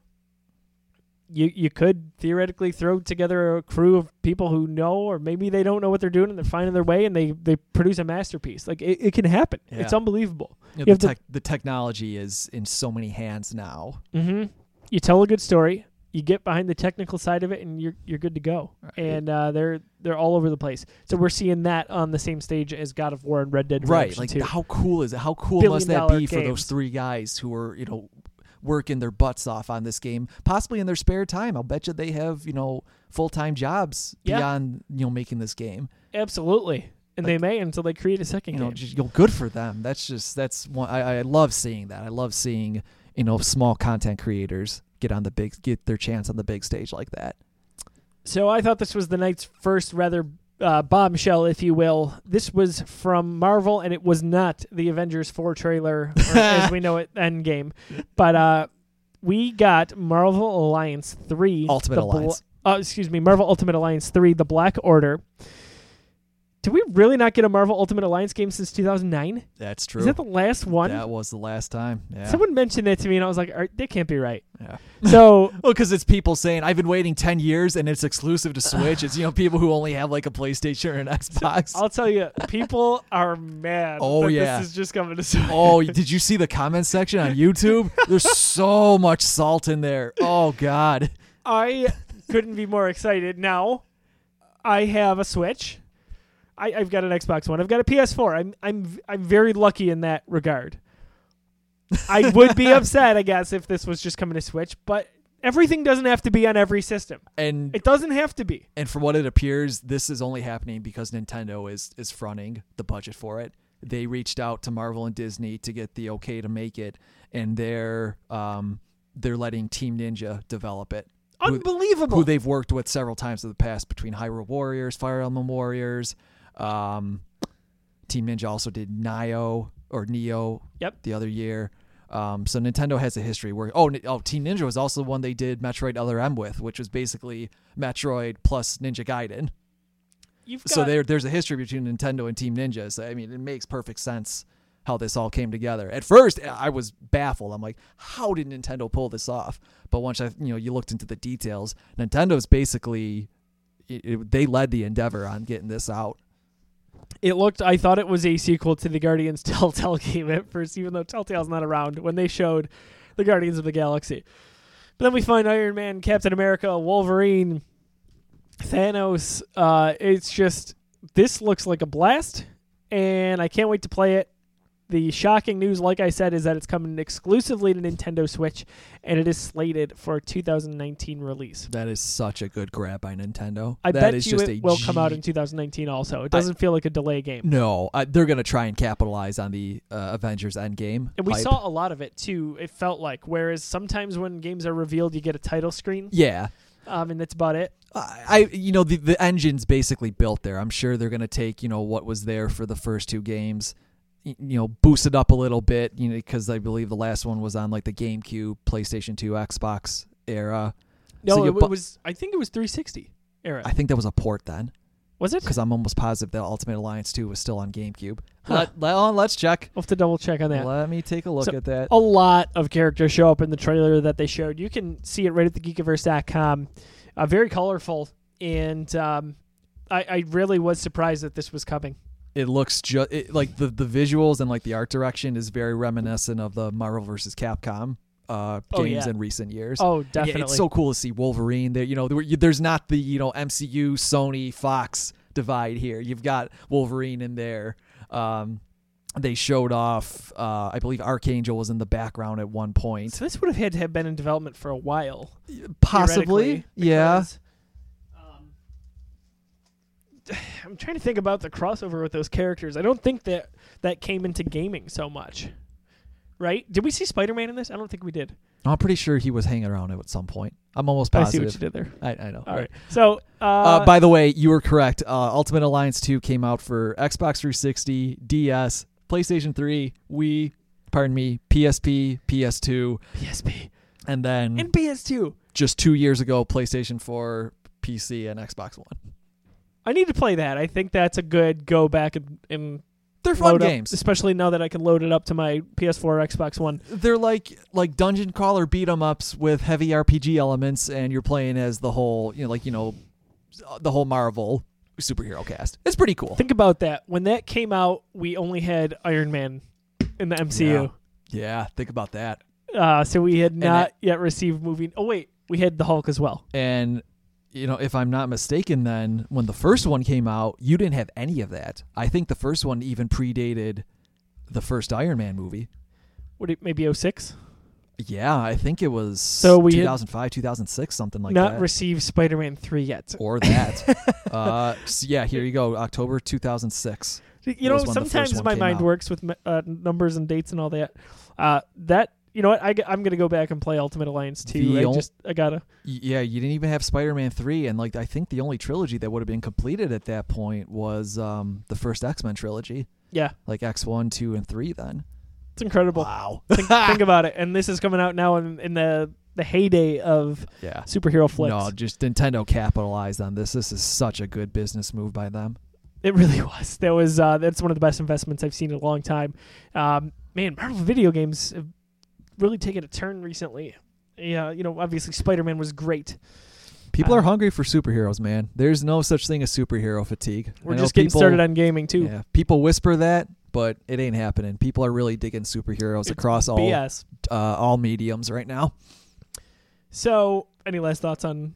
you you could theoretically throw together a crew of people who know, or maybe they don't know what they're doing, and they're finding their way, and they they produce a masterpiece. Like it, it can happen. It's unbelievable. You know, the, to- the technology is in so many hands now. hmm You tell a good story. You get behind the technical side of it, and you're you're good to go. Right. And uh, they're they're all over the place. So we're seeing that on the same stage as God of War and Red Dead Right. Like 2. how cool is it? How cool Billion must that be for those three guys who are, you know, working their butts off on this game, possibly in their spare time. I'll bet you they have, you know, full time jobs Yeah. beyond, you know, making this game. Absolutely. And they may until they create a second You know, game. just you know, good for them. That's just that's one I, I love seeing that. I love seeing, you know, small content creators get on the big get their chance on the big stage like that. So I thought this was the night's first rather uh, bombshell, if you will. This was from Marvel, and it was not the Avengers 4 trailer, or as we know it, Endgame. But uh, we got Marvel Alliance 3. Ultimate Alliance. uh, excuse me, Marvel Ultimate Alliance 3, The Black Order. Did we really not get a Marvel Ultimate Alliance game since 2009? That's true. Is that the last one? That was the last time. Yeah. Someone mentioned that to me, and I was like, "All right, that can't be right. yeah. So Well, because it's people saying I've been waiting ten years and it's exclusive to Switch. it's you know people who only have like a PlayStation or an Xbox. I'll tell you, people are mad. Oh, that yeah. this is just coming to Switch. oh, did you see the comment section on YouTube? There's so much salt in there. Oh God. I couldn't be more excited. Now, I have a Switch. I, I've got an Xbox One. I've got a PS4. I'm I'm I'm very lucky in that regard. I would be upset, I guess, if this was just coming to Switch, but everything doesn't have to be on every system. And It doesn't have to be. and from what it appears, this is only happening because Nintendo is is fronting the budget for it. They reached out to Marvel and Disney to get the okay to make it, and they're um they're letting Team Ninja develop it. Who- Unbelievable. who they've worked with several times in the past between Hyrule Warriors, Fire Emblem Warriors. Um, Team Ninja also did Nioh or Neo Yep. the other year. Um, so Nintendo has a history where oh oh Team Ninja was also the one they did Metroid Other M with, which was basically Metroid plus Ninja Gaiden. you've got so there there's a history between Nintendo and Team Ninja. So I mean, it makes perfect sense how this all came together. At first, I was baffled. I'm like, how did Nintendo pull this off? But once I, you know, you looked into the details, Nintendo's basically it, it- they led the endeavor on getting this out. It looked I thought it was a sequel to the Guardians Telltale game at first, even though Telltale's not around when they showed the Guardians of the Galaxy. But then we find Iron Man, Captain America, Wolverine, Thanos. Uh, it's just this looks like a blast, and I can't wait to play it. The shocking news, like I said, is that it's coming exclusively to Nintendo Switch, and it is slated for a 2019 release. That is such a good grab by Nintendo. I That bet is you it will come out in 2019 also. It doesn't feel like a delay game. No, uh, they're gonna try and capitalize on the uh, Avengers Endgame. And we hype. saw a lot of it too. It felt like, whereas sometimes when games are revealed, you get a title screen, Yeah, um, and that's about it. I, I you know the the engine's basically built there. I'm sure they're gonna take you know what was there for the first two games, you know, boost it up a little bit, you know, because I believe the last one was on like the GameCube, PlayStation 2, Xbox era. No, So it, bu- it was. I think it was 360 era. I think that was a port then, was it? because I'm almost positive that Ultimate Alliance 2 was still on GameCube. Huh. let, let, let's check. We'll have to double check on that. Let me take a look So- at that. a lot of characters show up in the trailer that they showed. You can see it right at thegeekiverse.com Uh, very colorful, and um, I, I really was surprised that this was coming. It looks just like the the visuals and like the art direction is very reminiscent of the Marvel versus Capcom uh, Oh, games yeah. in recent years. Oh, Yeah, definitely. It's so cool to see Wolverine. There, you know, there's not the you know MCU, Sony, Fox divide here. You've got Wolverine in there. Um, they showed off. Uh, I believe Archangel was in the background at one point. so this would have had to have been in development for a while. Possibly, yeah. I'm trying to think about the crossover with those characters. I don't think that that came into gaming so much. Right? Did we see Spider-Man in this? I don't think we did. I'm pretty sure he was hanging around at some point. I'm almost I see what you positive. did there. I, I know. All right. So, uh, Uh, by the way, you were correct. Uh, Ultimate Alliance 2 came out for Xbox 360, DS, PlayStation 3, Wii, pardon me, PSP, PS2, PSP and then and PS2. just two years ago, PlayStation 4, PC, and Xbox One. I need to play that. I think that's a good go back and, and They're fun up, games. especially now that I can load it up to my PS4 or Xbox One. They're like like dungeon crawler beat 'em ups with heavy RPG elements, and you're playing as the whole, you know, like you know, the whole Marvel superhero cast. It's pretty cool. Think about that. When that came out, we only had Iron Man in the MCU. Yeah, think about that. Uh, so we had not yet received movie. Oh wait, we had the Hulk as well. And you know, if I'm not mistaken, then when the first one came out, you didn't have any of that. I think the first one even predated the first Iron Man movie. Would it maybe 06? Yeah, I think it was So we 2005, 2006, something like not that. Not received Spider-Man 3 yet. or that. uh, so yeah, here you go. October 2006. You know, was when the first sometimes my mind out. works with uh, numbers and dates and all that. Uh, that you know what? I, am gonna go back and play Ultimate Alliance 2. The I ol- just I gotta. Yeah, you didn't even have Spider-Man 3 and like I think the only trilogy that would have been completed at that point was um, the first X-Men trilogy, Yeah, like X1, 2 and 3 then. it's incredible. Wow. think, think about it. And this is coming out now in, in the the heyday of Yeah. superhero flicks. No, just Nintendo capitalized on this. This is such a good business move by them. It really was. That was uh, that's one of the best investments I've seen in a long time. Um, man, Marvel video games have really taken a turn recently. Yeah, you know, obviously Spider-Man was great. People Uh, are hungry for superheroes, man. There's no such thing as superhero fatigue. We're just getting people- started on gaming too. Yeah, people whisper that, but it ain't happening. People are really digging superheroes It's across all uh, all mediums right now. So, any last thoughts on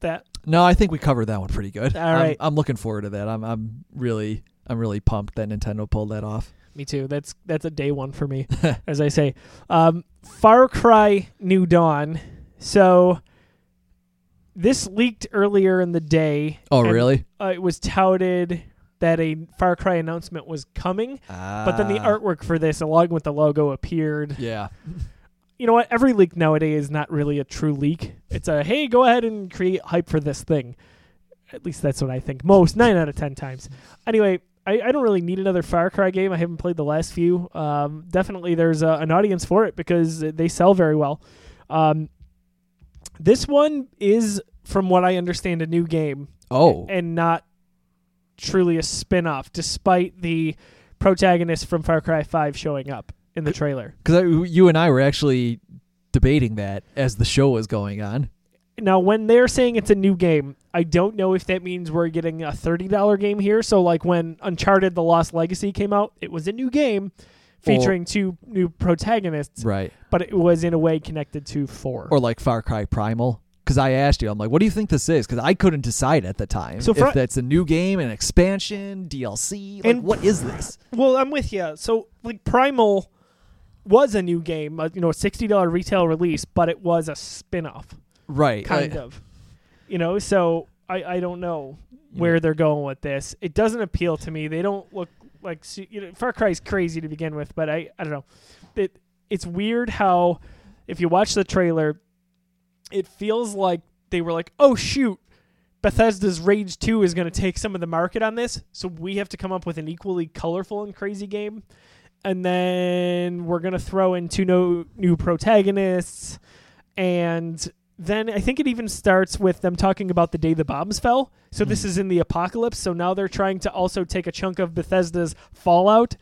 that? No, I think we covered that one pretty good. All I'm- right. I'm, looking forward to that. I'm I'm really I'm really pumped that Nintendo pulled that off. Me too. That's that's a day one for me, as I say. Um, Far Cry New Dawn. So this leaked earlier in the day. Oh, and, really? Uh, it was touted that a Far Cry announcement was coming, but then the Ah, artwork for this, along with the logo, appeared. Yeah. You know what? Every leak nowadays is not really a true leak. It's a hey, go ahead and create hype for this thing. At least that's what I think. Most nine out of ten times. Anyway, I, I don't really need another Far Cry game. I haven't played the last few. Um, definitely, there's a, an audience for it because they sell very well. Um, this one is, from what I understand, a new game Oh. and not truly a spin-off despite the protagonist from Far Cry 5 showing up in the trailer. Because you and I were actually debating that as the show was going on. Now, when they're saying it's a new game, I don't know if that means we're getting a $30 game here. So, like when Uncharted The Lost Legacy came out, it was a new game featuring two new protagonists, Right. but it was in a way connected to 4. Or like Far Cry Primal. Because I asked you, I'm like, what do you think this is? Because I couldn't decide at the time So for- if that's a new game, an expansion, DLC. Like, And- what is this? Well, I'm with you. So, like Primal was a new game, uh, you know, a $60 retail release, but it was a spin-off. Right. kind I- of. You know, so I I don't know where they're going with this. It doesn't appeal to me. They don't look like you know, Far Cry's crazy to begin with, but I I don't know. It it's weird how if you watch the trailer, it feels like they were like, "Oh shoot, Bethesda's Rage 2 is going to take some of the market on this, so we have to come up with an equally colorful and crazy game." And then we're going to throw in two no, new protagonists and then I think it even starts with them talking about the day the bombs fell. So this Mhm. is in the apocalypse. So now they're trying to also take a chunk of Bethesda's Fallout.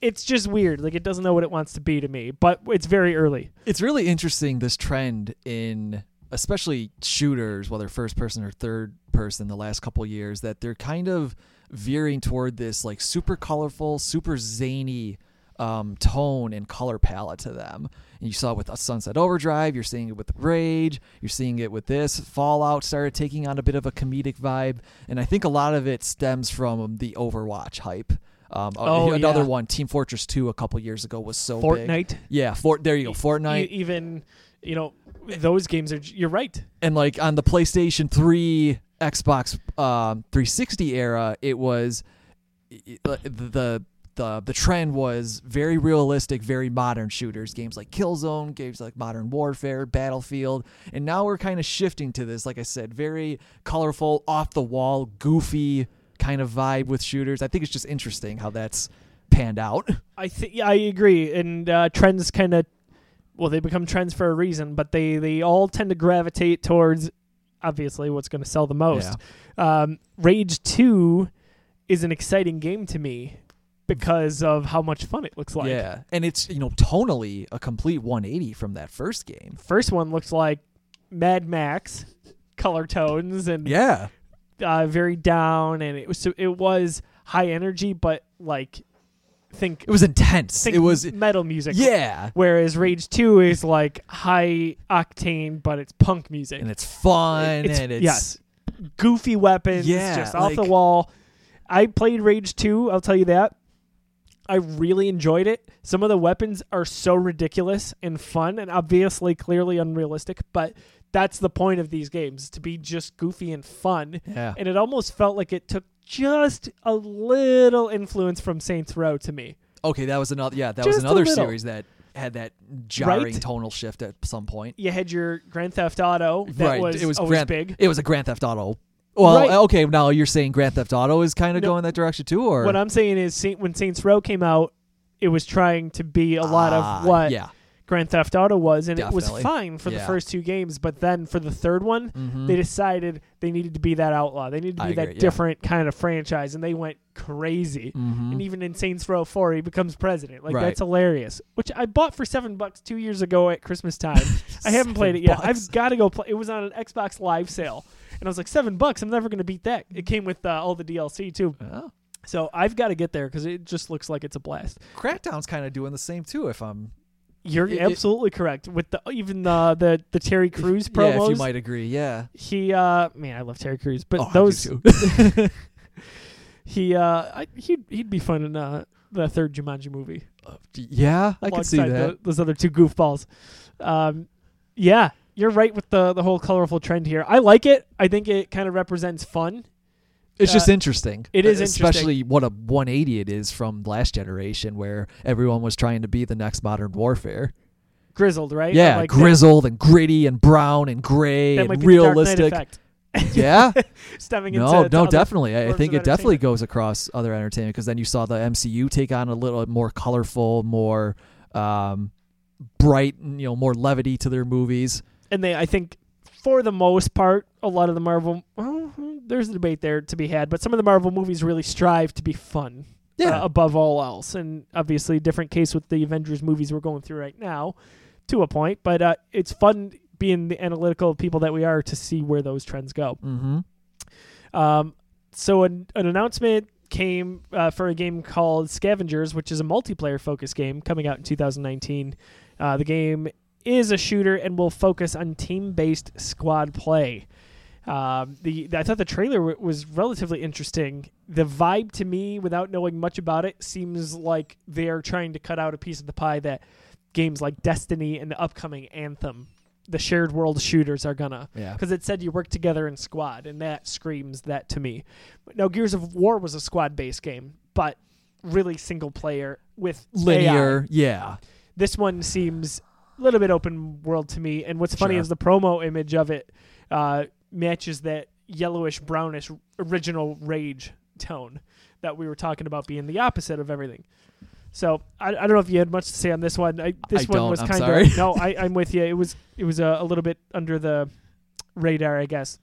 It's just weird. Like it doesn't know what it wants to be to me, but it's very early. It's really interesting this trend in especially shooters, whether first person or third person, the last couple years, that they're kind of veering toward this like super colorful, super zany um, tone and color palette to them. And you saw it with a Sunset Overdrive. You're seeing it with Rage. You're seeing it with this. Fallout started taking on a bit of a comedic vibe, and I think a lot of it stems from the Overwatch hype. Um, Oh, another yeah. one, Team Fortress 2, a couple years ago was so big. Fortnite. Yeah, Fort. There you go, Fortnite. e- even you know those games are. You're right. and like on the PlayStation 3, Xbox um, 360 era, it was it- the the the trend was very realistic, very modern shooters, games like Killzone, games like Modern Warfare, Battlefield, and now we're kind of shifting to this, like I said, very colorful, off the wall, goofy kind of vibe with shooters. I think it's just interesting how that's panned out. I think yeah, I agree. And uh, trends kind of well, they become trends for a reason, but they they all tend to gravitate towards obviously what's going to sell the most. Um, Rage Two is an exciting game to me because of how much fun it looks like. yeah, and it's you know tonally a complete 180 from that first game. First one looks like Mad Max, color tones and Yeah, uh, very down, and it was so it was high energy, but like think it was intense. It was metal music. yeah, Whereas Rage Two is like high octane, but it's punk music. and it's fun It's- and it's yes, goofy weapons, Yeah, just off the wall. I played Rage 2, I'll tell you that. I really enjoyed it. Some of the weapons are so ridiculous and fun and obviously clearly unrealistic, but that's the point of these games to be just goofy and fun. yeah. And it almost felt like it took just a little influence from Saints Row to me. Okay, that was another. Yeah, that Just was another series that had that jarring Right? tonal shift at some point. You had your Grand Theft Auto that right, was, it was always Grand, big. It was a Grand Theft Auto. Well, Right. okay, now you're saying Grand Theft Auto is kind of No. going that direction too, or What I'm saying is, Saint, when Saints Row came out, it was trying to be a lot Ah, of what Yeah. Grand Theft Auto was, and it was fine for the first two games. But then for the third one, Mhm. they decided they needed to be that outlaw. They needed to I be that agree, yeah. different kind of franchise, and they went crazy. Mhm. And even in Saints Row 4, he becomes president. Like Right. that's hilarious. Which I bought for seven bucks two years ago at Christmas time. I haven't played it yet. Bucks. I've got to go play. It was on an Xbox Live sale, and I was like seven bucks. I'm never gonna beat that. It came with uh, all the DLC too, Oh. so I've got to get there because it just looks like it's a blast. Crackdown's kind of doing the same too. If I'm You're It- it- absolutely correct. With the even the the the Terry Crews promos. yeah, if you might agree, yeah. he uh man, I love Terry Crews, but Oh, those he uh I, he'd he'd be fun in uh, the third Jumanji movie. yeah, I can see that. tho- those other two goofballs. Um, yeah, you're right with the the whole colorful trend here. I like it. I think it kind of represents fun. It's just Uh, interesting. it is interesting. especially what a 180 it is from last generation, where everyone was trying to be the next modern warfare. Grizzled, right? Yeah, like that- grizzled and gritty and brown and gray That, and might be the Dark realistic. Yeah, Stemming into no, to no, definitely. I, I think it definitely goes across other entertainment because then you saw the MCU take on a little more colorful, more um, bright, you know, more levity to their movies. And they, I think, for the most part, a lot of the Marvel, well, there's a debate there to be had. But some of the Marvel movies really strive to be fun Yeah. uh, above all else, and obviously different case with the Avengers movies we're going through right now, to a point. But uh, it's fun being the analytical people that we are to see where those trends go. mm-hmm. Um, so an, an announcement came uh, for a game called Scavengers, which is a multiplayer focused game coming out in 2019. Uh, the game is a shooter and will focus on team based squad play. Um, the I thought the trailer w- was relatively interesting. The vibe to me, without knowing much about it, seems like they're trying to cut out a piece of the pie that games like Destiny and the upcoming Anthem, the shared world shooters, are gonna Yeah. because it said you work together in squad, and that screams that to me. Now, Gears of War was a squad-based game, but really single player with AI. Yeah. This one seems little bit open world to me, and what's funny Sure. is the promo image of it uh, matches that yellowish brownish original rage tone that we were talking about being the opposite of everything. So I, I don't know if you had much to say on this one. I, this I one was kind of no. I, I'm with you. It was it was a, a little bit under the radar, I guess.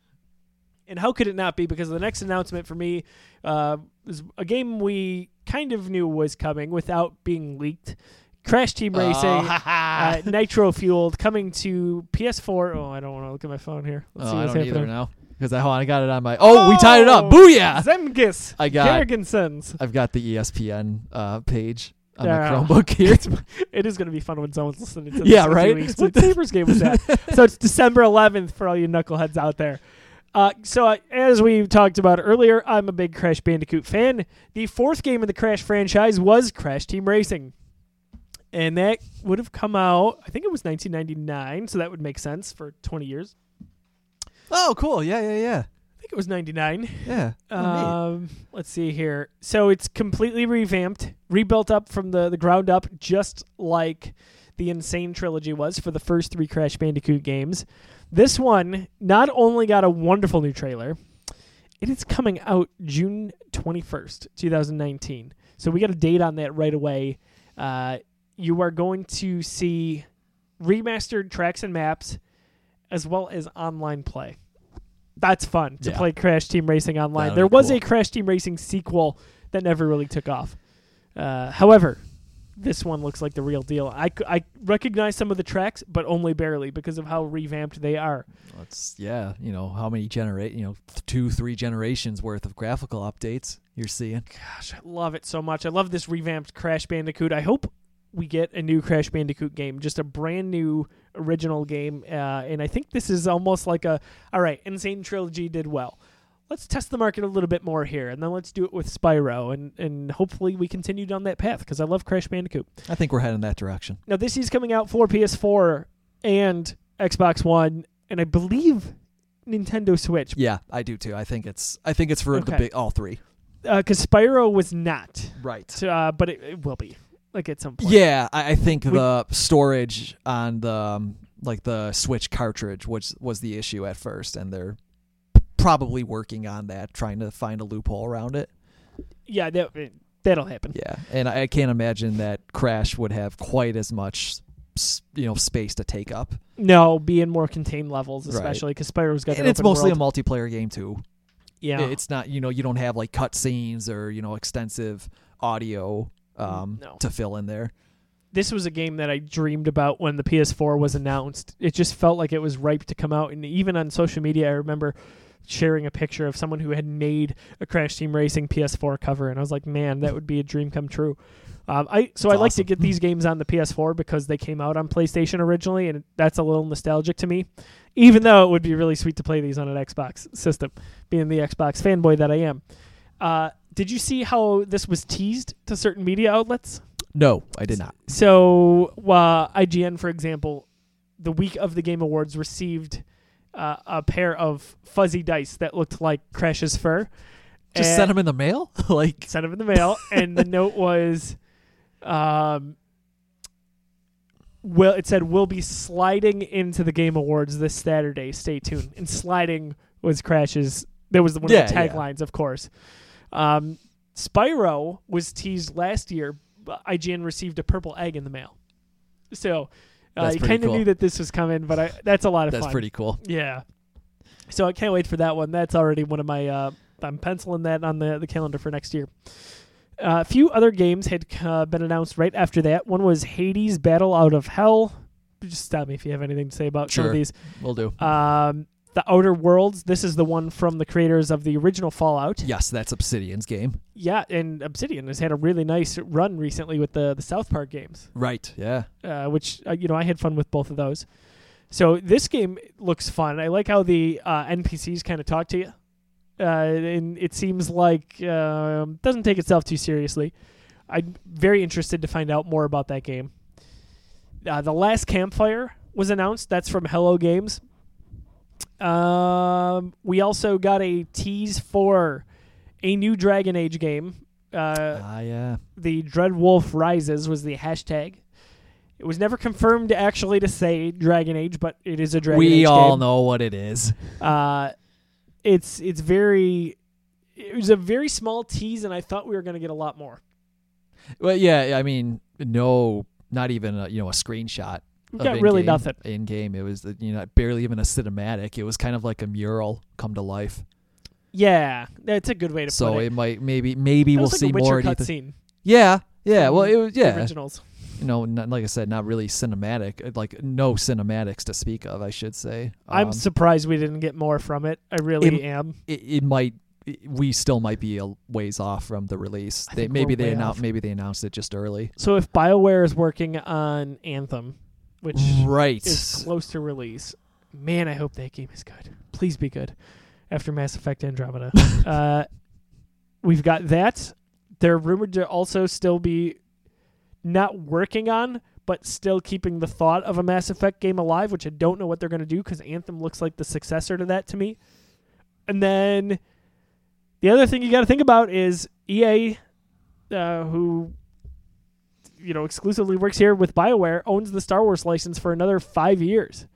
And how could it not be? Because the next announcement for me uh, was a game we kind of knew was coming without being leaked. Crash Team Racing, Oh, uh, nitro fueled, coming to PS4. Oh, I don't want to look at my phone here. Let's oh, see I what's don't either now because I, I got it on my. Oh, we tied it up. Oh, Booyah! Zemgus I got. Girgensons. I've got the ESPN uh, page on Yeah. my Chromebook here. It is going to be fun when someone's listening to this. Yeah, in a few right? weeks. What Sabres game was that? so it's December 11th for all you knuckleheads out there. Uh, so uh, as we talked about earlier, I'm a big Crash Bandicoot fan. The fourth game in the Crash franchise was Crash Team Racing, and that would have come out. I think it was 1999, so that would make sense for 20 years. oh, cool. Yeah, yeah, yeah, I think it was 99. yeah. Oh. Um, let's see here. So it's completely revamped, rebuilt up from the, the ground up, just like the N. Sane trilogy was for the first three Crash Bandicoot games. This one not only got a wonderful new trailer, it is coming out June 21st, 2019. So we got a date on that right away. Uh, you are going to see remastered tracks and maps as well as online play. That's fun to Yeah. play Crash Team Racing online. There was cool. a Crash Team Racing sequel that never really took off. Uh, however, this one looks like the real deal. I, I recognize some of the tracks, but only barely because of how revamped they are. Let's yeah. You know how many generate you know two three generations worth of graphical updates you're seeing. Gosh, I love it so much. I love this revamped Crash Bandicoot. I hope we get a new Crash Bandicoot game, just a brand new original game. Uh, and I think this is almost like a all right, N. Sane Trilogy did well. Let's test the market a little bit more here, and then let's do it with Spyro, and and hopefully we continue down that path because I love Crash Bandicoot. I think we're heading that direction. Now this is coming out for PS4 and Xbox One, and I believe Nintendo Switch. Yeah, I do too. I think it's I think it's for the big all three. Because Spyro was not, Right. uh, but it, it will be like at some point. Yeah, I, I think We- the storage on the um, like the Switch cartridge was was the issue at first, and they're probably working on that, trying to find a loophole around it. yeah, that that'll happen. Yeah, and I, can't imagine that Crash would have quite as much you know space to take up. No, be in more contained levels, especially because Spyro's got. And it's mostly world. a multiplayer game too. yeah. It's not you know you don't have like cut scenes or you know extensive audio um, No. to fill in there. this was a game that I dreamed about when the PS4 was announced. It just felt like it was ripe to come out, and even on social media, I remember sharing a picture of someone who had made a Crash Team Racing PS4 cover, and I was like, man, that would be a dream come true. Um, I so That's I like to get these games on the PS4 because they came out on PlayStation originally, and that's a little nostalgic to me. Even though it would be really sweet to play these on an Xbox system, being the Xbox fanboy that I am. Uh, did you see how this was teased to certain media outlets? No, I did not. So, uh, IGN, for example, the week of the Game Awards received uh, a pair of fuzzy dice that looked like Crash's fur. Just send them in the mail, like sent them in the mail, and the note was, um, "Well, it said we'll be sliding into the Game Awards this Saturday. Stay tuned." And sliding was Crash's. That was one of the Yeah, yeah. taglines, of course. Um, Spyro was teased last year. IGN received a purple egg in the mail, so uh, pretty kind of cool. knew that this was coming. But I, that's a lot of fun. that's fun. pretty cool. Yeah. So I can't wait for that one. That's already one of my. Uh, I'm penciling that on the the calendar for next year. Uh, a few other games had uh, been announced right after that. One was Hades: Battle Out of Hell. Just stop me if you have anything to say about some of Sure. these. We'll do. Um, the Outer Worlds. This is the one from the creators of the original Fallout. yes, that's Obsidian's game. Yeah, and Obsidian has had a really nice run recently with the the South Park games, Right. Yeah. uh, which uh, you know I had fun with both of those. So this game looks fun. I like how the uh, NPCs kind of talk to you, uh, and it seems like um doesn't take itself too seriously. I'm very interested to find out more about that game. Uh, the last campfire was announced. That's from Hello Games. Um, we also got a tease for a new Dragon Age game. Uh, Ah, yeah. the Dread Wolf Rises was the hashtag. It was never confirmed actually to say Dragon Age, but it is a Dragon we Age We all game. know what it is. Uh, it's it's very. It was a very small tease, and I thought we were going to get a lot more. Well, yeah. I mean, no, not even a, you know a screenshot. Got really nothing. in game. It was you know barely even a cinematic. It was kind of like a mural come to life. Yeah, that's a good way to So put it. So it. might maybe maybe we'll was like see a more. cutscene. Yeah, yeah. Well, it was yeah. originals. You know, not, like I said, not really cinematic. uh, Like no cinematics to speak of. I should say. I'm Um, surprised we didn't get more from it. I really am. it, it might. It, we still might be a ways off from the release. They maybe they announced maybe they announced it just early. So if BioWare is working on Anthem, which right. is close to release. Man, I hope that game is good. Please be good. After Mass Effect Andromeda, uh, we've got that. They're rumored to also still be not working on, but still keeping the thought of a Mass Effect game alive, which I don't know what they're going to do because Anthem looks like the successor to that to me. And then the other thing you got to think about is EA, uh, who you know exclusively works here with BioWare, owns the Star Wars license for another five years.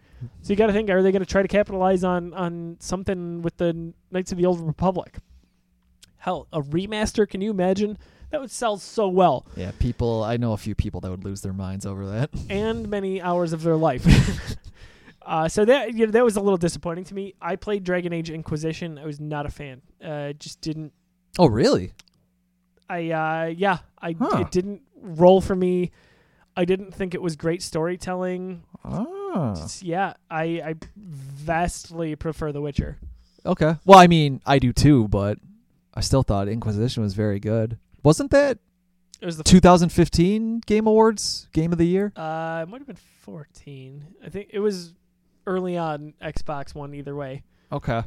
So you got to think: Are they going to try to capitalize on on something with the Knights of the Old Republic? Hell, a remaster? Can you imagine? That would sell so well, Yeah, people. I know a few people that would lose their minds over that. and many hours of their life. uh, so that you know, that was a little disappointing to me. I played Dragon Age Inquisition. I was not a fan. Uh, just didn't. Oh, really? I uh, yeah, I Huh. it didn't roll for me. I didn't think it was great storytelling. Just- yeah, I I vastly prefer The Witcher. Okay. Well, I mean, I do too, but I still thought Inquisition was very good. Wasn't that It was the 2015 Game Awards Game of the Year? Uh, it might have been 14. I think it was early on Xbox One. Either way, Okay.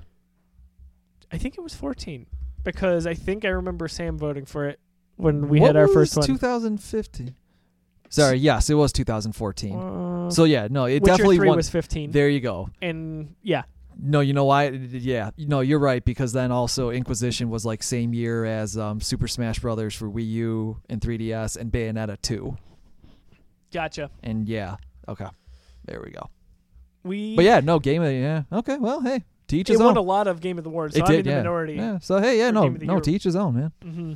I think it was 14 because I think I remember Sam voting for it when we What had our was first one. 2015. Sorry, yes, it was 2014. Uh, so yeah, no, it Witcher definitely 3 won. was 15, There you go. and yeah, No, you know why? Yeah, no, you're right because then also Inquisition was like same year as um, Super Smash Brothers for Wii U and 3DS and Bayonetta 2. gotcha. And yeah, okay, there we go. We But yeah, no game of yeah. Okay, well, hey, to each it his won own. a lot of Game of the Awards, so it I'm did, in the yeah. minority. Yeah. So hey, yeah, no, Game no, Year. to each his own, man. hmm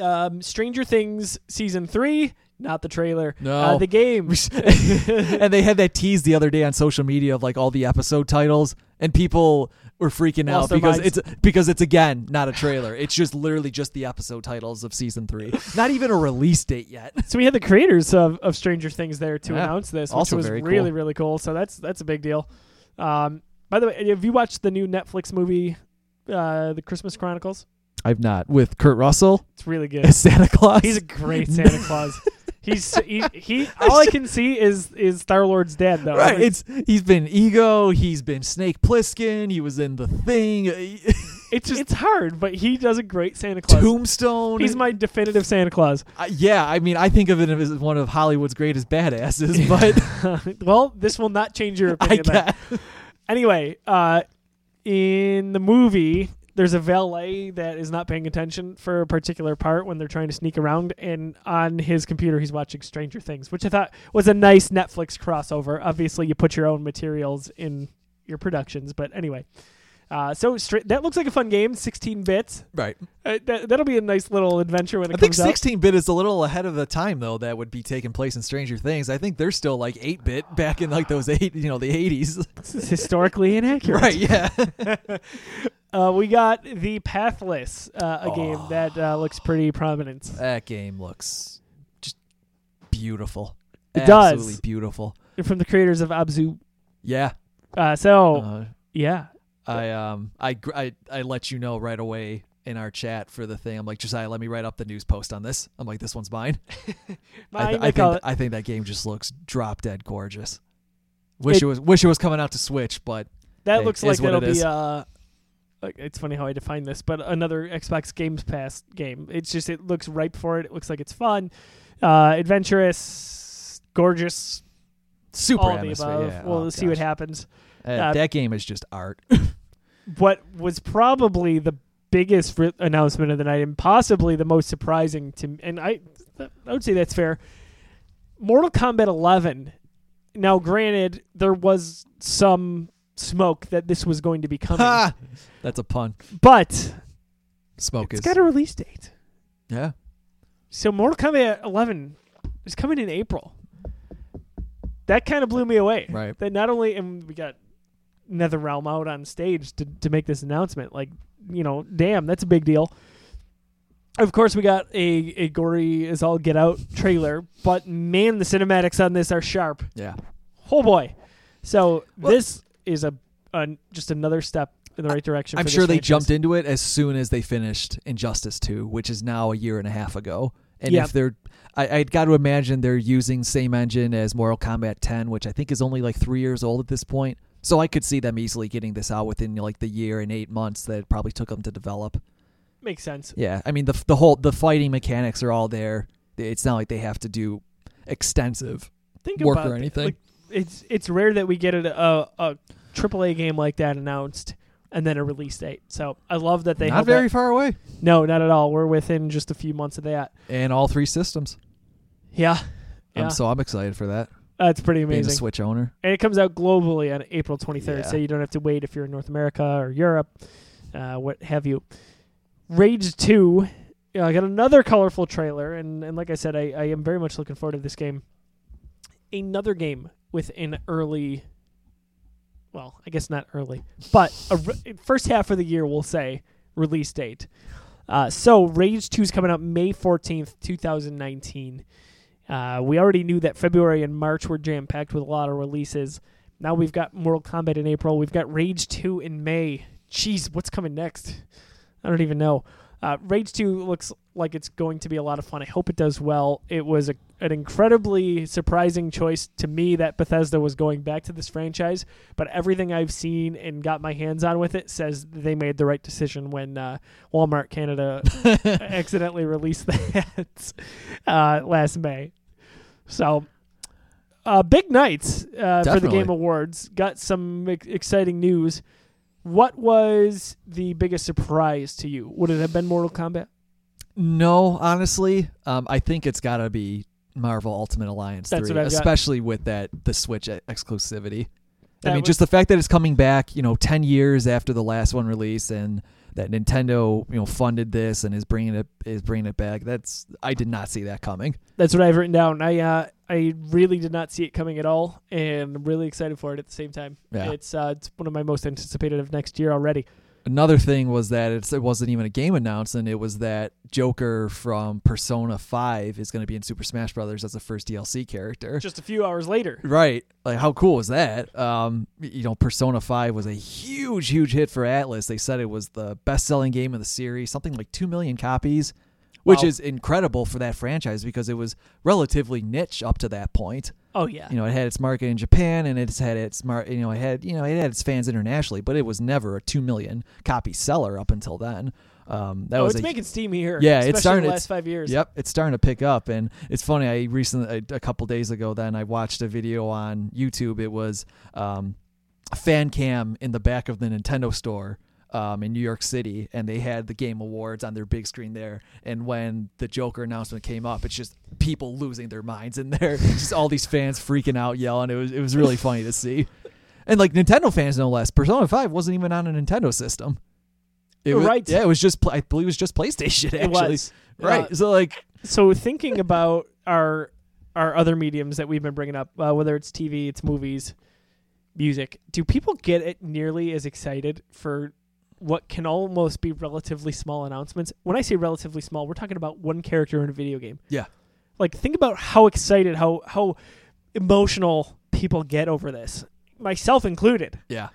Um, Stranger Things season three, not the trailer. No. uh, the game. and they had that tease the other day on social media of like all the episode titles, and people were freaking Lost out because minds. it's because it's again not a trailer. It's just literally just the episode titles of season three. Not even a release date yet. So we had the creators of, of Stranger Things there to Yeah. announce this, which Also was really cool. really cool. So that's that's a big deal. Um, by the way, have you watched the new Netflix movie, uh, The Christmas Chronicles? I've not with Kurt Russell It's really good. as Santa Claus. He's a great Santa Claus. He's he, he all I can see is is Star Lord's dad though. right. Like, It's he's been Ego. He's been Snake Plissken. He was in the Thing. it's just, it's hard, but he does a great Santa Claus. Tombstone. He's my definitive Santa Claus. Uh, yeah, I mean, I think of it as one of Hollywood's greatest badasses, but well, this will not change your opinion. then. guess. Anyway, uh, in the movie, there's a valet that is not paying attention for a particular part when they're trying to sneak around, and on his computer, he's watching Stranger Things, which I thought was a nice Netflix crossover. Obviously, you put your own materials in your productions, but anyway. Uh, so straight, that looks like a fun game, 16 bits. Right. Uh, that, that'll be a nice little adventure when it I think comes out. 16 bit is a little ahead of the time though that would be taking place in Stranger Things. I think they're still like 8 bit back in like those eight, you know, the 80s. This is historically inaccurate. right, yeah. Uh, we got the Pathless, uh, a game Oh. that uh, looks pretty prominent. that game looks just beautiful. It does. Absolutely beautiful. From the creators of Abzu. Yeah. Uh, so, yeah. I um I, I I let you know right away in our chat for the thing. I'm like Josiah, let me write up the news post on this. I'm like, this one's mine. I, th- I think I think that game just looks drop dead gorgeous. Wish It- it, was wish it was coming out to Switch, but that hey, looks like that'll it be uh it's funny how I define this, but another Xbox Games Pass game. It's just it looks ripe for it. It looks like it's fun, uh, adventurous, gorgeous, super all of the above. Yeah. We'll Oh, see what happens. Uh, Uh, that game is just art. What was probably the biggest re- announcement of the night, and possibly the most surprising to, and I, I would say that's fair. Mortal Kombat 11. Now, granted, there was some smoke that this was going to be coming, Ha! That's a pun. but Smoke it's is. got a release date. yeah. So Mortal Kombat 11 is coming in April. That kind of blew me away. Right. That not only and we got NetherRealm out on stage to to make this announcement. Like, you know, damn, that's a big deal. Of course, we got a a gory as all get out trailer, but man, the cinematics on this are sharp. Yeah. Oh boy! So Well- this is a, a just another step in the right direction. I'm sure they franchise. jumped into it as soon as they finished Injustice 2, which is now a year and a half ago. And Yeah. if they're, I, I'd got to imagine they're using same engine as Mortal Kombat 10, which I think is only like three years old at this point. So I could see them easily getting this out within like the year and eight months that it probably took them to develop. Makes sense. Yeah, I mean the the whole the fighting mechanics are all there. It's not like they have to do extensive Think work about or anything. Like, it's it's rare that we get a, a a AAA game like that announced and then a release date. So I love that they not very that- far away, No, not at all. We're within just a few months of that. and all three systems. Yeah, yeah, Um, so I'm excited for that. That's pretty Being a amazing. Switch owner. And it comes out globally on April 23rd, Yeah. so you don't have to wait if you're in North America or Europe, uh, what have you. Rage 2, yeah, I got another colorful trailer, and, and like I said, I, I am very much looking forward to this game. Another game with an early, well, I guess not early, but a re- first half of the year, we'll say, release date. Uh, so Rage 2 is coming out May 14th, 2019. Uh, we already knew that February and March were jam packed with a lot of releases. Now we've got Mortal Kombat in April. We've got Rage 2 in May. Jeez, what's coming next? I don't even know. Uh, Rage 2 looks like it's going to be a lot of fun. I hope it does well. It was a, an incredibly surprising choice to me that Bethesda was going back to this franchise, but everything I've seen and got my hands on with it says they made the right decision when uh, Walmart Canada accidentally released that uh, last May. So, uh, big nights uh, for the Game Awards. Got some ex- exciting news. What was the biggest surprise to you? Would it have been Mortal Kombat? No, honestly, um, I think it's got to be Marvel Ultimate Alliance That's 3, what I've got. especially with that the Switch e- exclusivity. That I mean, was- just the fact that it's coming back, you know, 10 years after the last one released and that Nintendo, you know, funded this and is bringing it is bringing it back. That's I did not see that coming. That's what I've written down. I uh, I really did not see it coming at all, and I'm really excited for it at the same time. Yeah. It's uh, it's one of my most anticipated of next year already. Another thing was that it's, it wasn't even a game announcement. it was that Joker from Persona 5 is going to be in Super Smash Brothers as the first DLC character. Just a few hours later. Right. Like how cool was that? Um, you know, Persona 5 was a huge, huge hit for Atlus. They said it was the best selling game of the series, something like 2 million copies, which Wow. is incredible for that franchise because it was relatively niche up to that point. Oh yeah. You know, it had its market in Japan and it's had its mar- you know, it had, you know, it had its fans internationally, but it was never a 2 million copy seller up until then. Um, that oh, was it's a making steam here. Yeah, it's starting- the it's- last five years. Yep, it's starting to pick up, and it's funny. I recently, a, a couple days ago, then I watched a video on YouTube. It was um, a fan cam in the back of the Nintendo store um, in New York City, and they had the Game Awards on their big screen there. And when the Joker announcement came up, it's just people losing their minds in there, just all these fans freaking out, yelling. It was it was really funny to see. and like Nintendo fans no less. Persona Five wasn't even on a Nintendo system. It was, Right. Yeah, it was just. I believe it was just PlayStation. Actually, It was right. Uh, so like, so thinking about our our other mediums that we've been bringing up, uh, whether it's TV, it's movies, music, do people get it nearly as excited for what can almost be relatively small announcements? When I say relatively small, we're talking about one character in a video game. Yeah. Like think about how excited, how how emotional people get over this, myself included. yeah,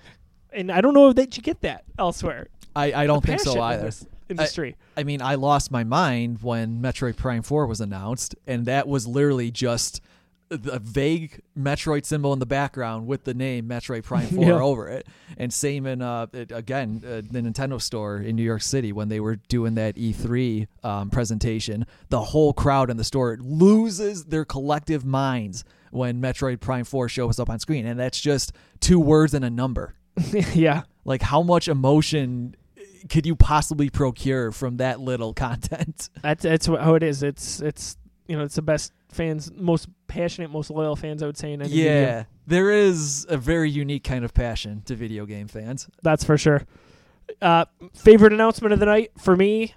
And I don't know that you get that elsewhere. I, I don't think so in either. industry. I mean, I lost my mind when Metroid Prime 4 was announced, and that was literally just a vague Metroid symbol in the background with the name Metroid Prime 4 Yeah. over it. And same in, uh, it, again, uh, the Nintendo store in New York City when they were doing that E3 um, presentation. The whole crowd in the store loses their collective minds when Metroid Prime 4 shows up on screen. And that's just two words and a number. yeah. Like, how much emotion could you possibly procure from that little content? That's that's how it is. It's it's you know it's the best fans, most passionate, most loyal fans. I would say in any. Yeah, there is a very unique kind of passion to video game fans. that's for sure. Uh, favorite announcement of the night for me.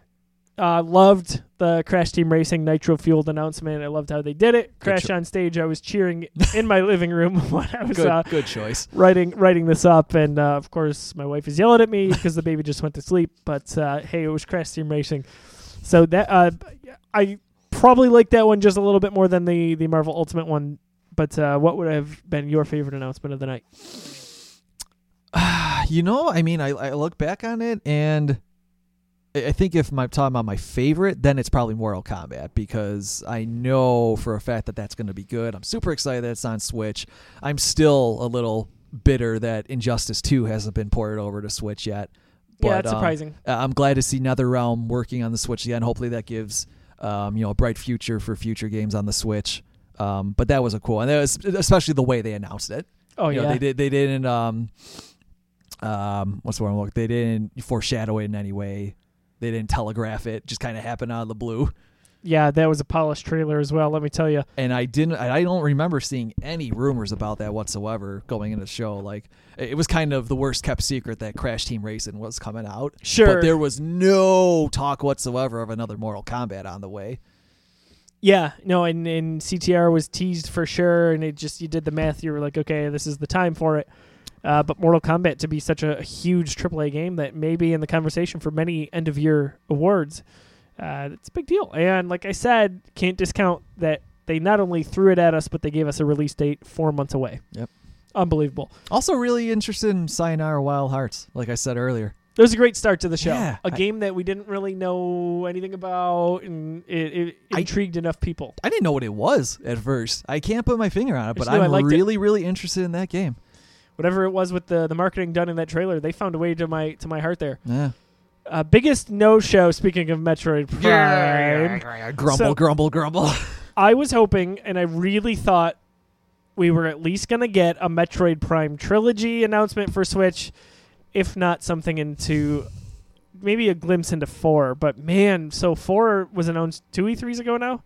Uh, loved the Crash Team Racing Nitro Fueled announcement. I loved how they did it. Crash cho- on stage. I was cheering in my living room when I was Good, uh, good choice. writing writing this up, and uh, of course my wife is yelling at me because the baby just went to sleep. But uh, hey, it was Crash Team Racing, so that uh, I probably like that one just a little bit more than the the Marvel Ultimate one. But uh, what would have been your favorite announcement of the night? you know, I mean, I, I look back on it and I think if I'm talking about my favorite, then it's probably Mortal Kombat because I know for a fact that that's going to be good. I'm super excited that it's on Switch. I'm still a little bitter that Injustice 2 hasn't been ported over to Switch yet. yeah, But, it's um, surprising. Uh, I'm glad to see NetherRealm working on the Switch again. Hopefully that gives um, you know a bright future for future games on the Switch. Um, but that was a cool, and that was especially the way they announced it. oh You yeah, know, they did. They didn't. Um, um, what's the word? I'm They didn't foreshadow it in any way. They didn't telegraph it. Just kind of happened out of the blue. Yeah, that was a polished trailer as well. Let me tell you. And I didn't. I don't remember seeing any rumors about that whatsoever going into the show. Like it was kind of the worst kept secret that Crash Team Racing was coming out. Sure. But there was no talk whatsoever of another Mortal Kombat on the way. Yeah, no, and, and CTR was teased for sure, and it just you did the math. You were like, okay, this is the time for it. Uh, but Mortal Kombat to be such a huge AAA game that may be in the conversation for many end of year awards, uh, it's a big deal. And like I said, can't discount that they not only threw it at us, but they gave us a release date four months away. Yep. Unbelievable. Also, really interested in Sayonara Wild Hearts, like I said earlier. It was a great start to the show. Yeah, a I- game that we didn't really know anything about, and it, it I- intrigued enough people. I didn't know what it was at first. I can't put my finger on it, but I I'm liked it. really, really interested in that game. Whatever it was with the, the marketing done in that trailer, they found a way to my to my heart there. Yeah. Uh, biggest no show. Speaking of Metroid Prime, Grumble, So- grumble, grumble. I was hoping, and I really thought we were at least gonna get a Metroid Prime trilogy announcement for Switch, if not something into maybe a glimpse into four. But man, so four was announced two E3s ago now.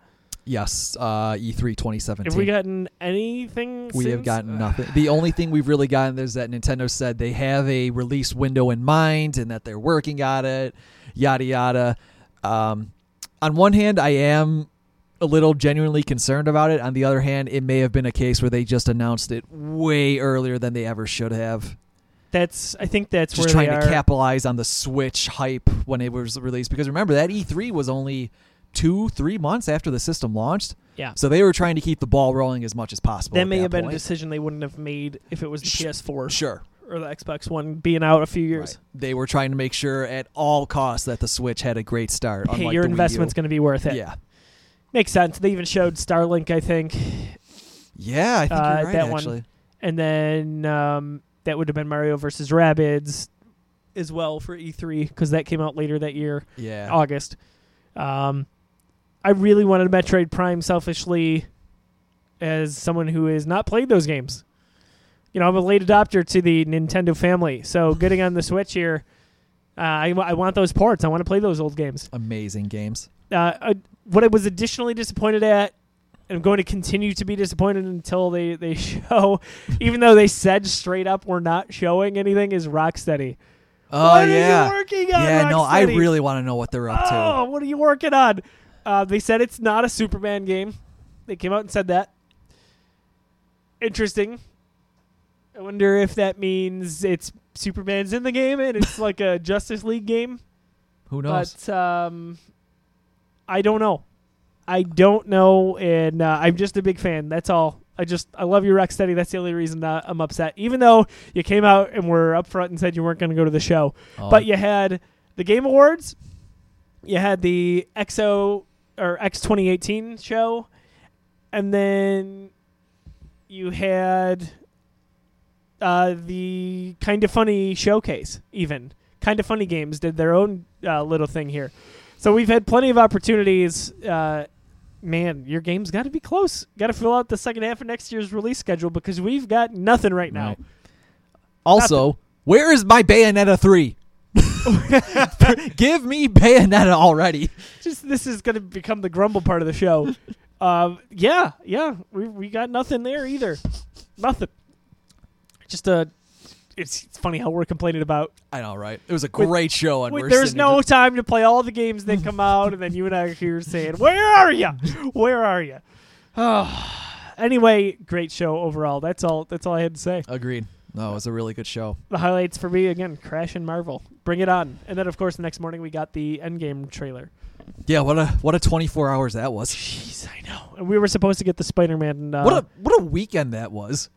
Yes, uh, E3 2017. Have we gotten anything? We have since? gotten nothing. The only thing we've really gotten is that Nintendo said they have a release window in mind and that they're working on it, yada yada. Um, on one hand, I am a little genuinely concerned about it. On the other hand, it may have been a case where they just announced it way earlier than they ever should have. That's. I think that's just trying to capitalize on the Switch hype when it was released. Because remember, that E3 was only two, three months after the system launched. Yeah. So they were trying to keep the ball rolling as much as possible. That at may have been a decision they wouldn't have made if it was the Sh- PS4 Sure. or the Xbox One being out a few years. Right. They were trying to make sure at all costs that the Switch had a great start. Hey, your the investment's going to be worth it. Yeah. Makes sense. They even showed Starlink, I think, Yeah, I think Uh, you're right, that one- and then um, that would have been Mario versus Rabbids as well for E3 because that came out later that year, Yeah. August. Um, I really wanted Metroid Prime selfishly as someone who has not played those games. You know, I'm a late adopter to the Nintendo family, so getting on the Switch here, uh, I, I want those ports. I want to play those old games. Amazing games. Uh, uh, what I was additionally disappointed at and I'm going to continue to be disappointed until they they show, even though they said straight up we're not showing anything, is Rocksteady. Oh what yeah. are you working on? Yeah, no, I really want to know what they're up to. Oh, what are you working on? Uh, they said it's not a Superman game. They came out and said that. Interesting. I wonder if that means it's Superman's in the game and it's like a Justice League game. Who knows? But um, I don't know. I don't know, and uh, I'm just a big fan. That's all. I just I love your Rocksteady. That's the only reason uh, I'm upset. Even though you came out and were upfront and said you weren't going to go to the show, Oh, but you had the Game Awards, you had the XO or X 2018 show, and then you had uh, the kind of funny showcase. Even kind of funny games did their own uh, little thing here, so we've had plenty of opportunities. Uh, man, your game's got to be close. Got to fill out the second half of next year's release schedule because we've got nothing right now. Right. also, where is my Bayonetta 3? Give me Bayonetta already. just this is going to become the grumble part of the show. um, yeah, yeah, we we got nothing there either. Nothing. Just a. It's, it's funny how we're complaining about. I know, right? It was a great show, and we're there's no time to play all the games that come out, and then you and I are here saying, "Where are you? Where are you?" Oh. Anyway, great show overall. That's all. That's all I had to say. Agreed. No, it was a really good show. The highlights for me again: Crash and Marvel. Bring it on! And then, of course, the next morning we got the Endgame trailer. Yeah, what a what a 24 hours that was. Jeez, I know. And we were supposed to get the Spider-Man. Uh, what a what a weekend that was.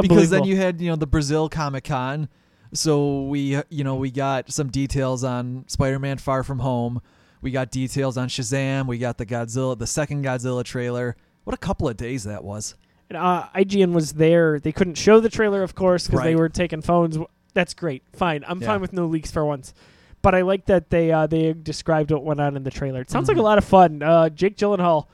Because then you had you know the Brazil Comic Con, so we uh, you know we got some details on Spider-Man: Far From Home. We got details on Shazam. We got the Godzilla, the second Godzilla trailer. What a couple of days that was. And, uh, IGN was there. They couldn't show the trailer, of course, because they were taking phones. That's great. Fine. I'm Yeah. fine with no leaks for once. But I like that they uh, they described what went on in the trailer. It sounds like Mhm. a lot of fun. Uh, Jake Gyllenhaal.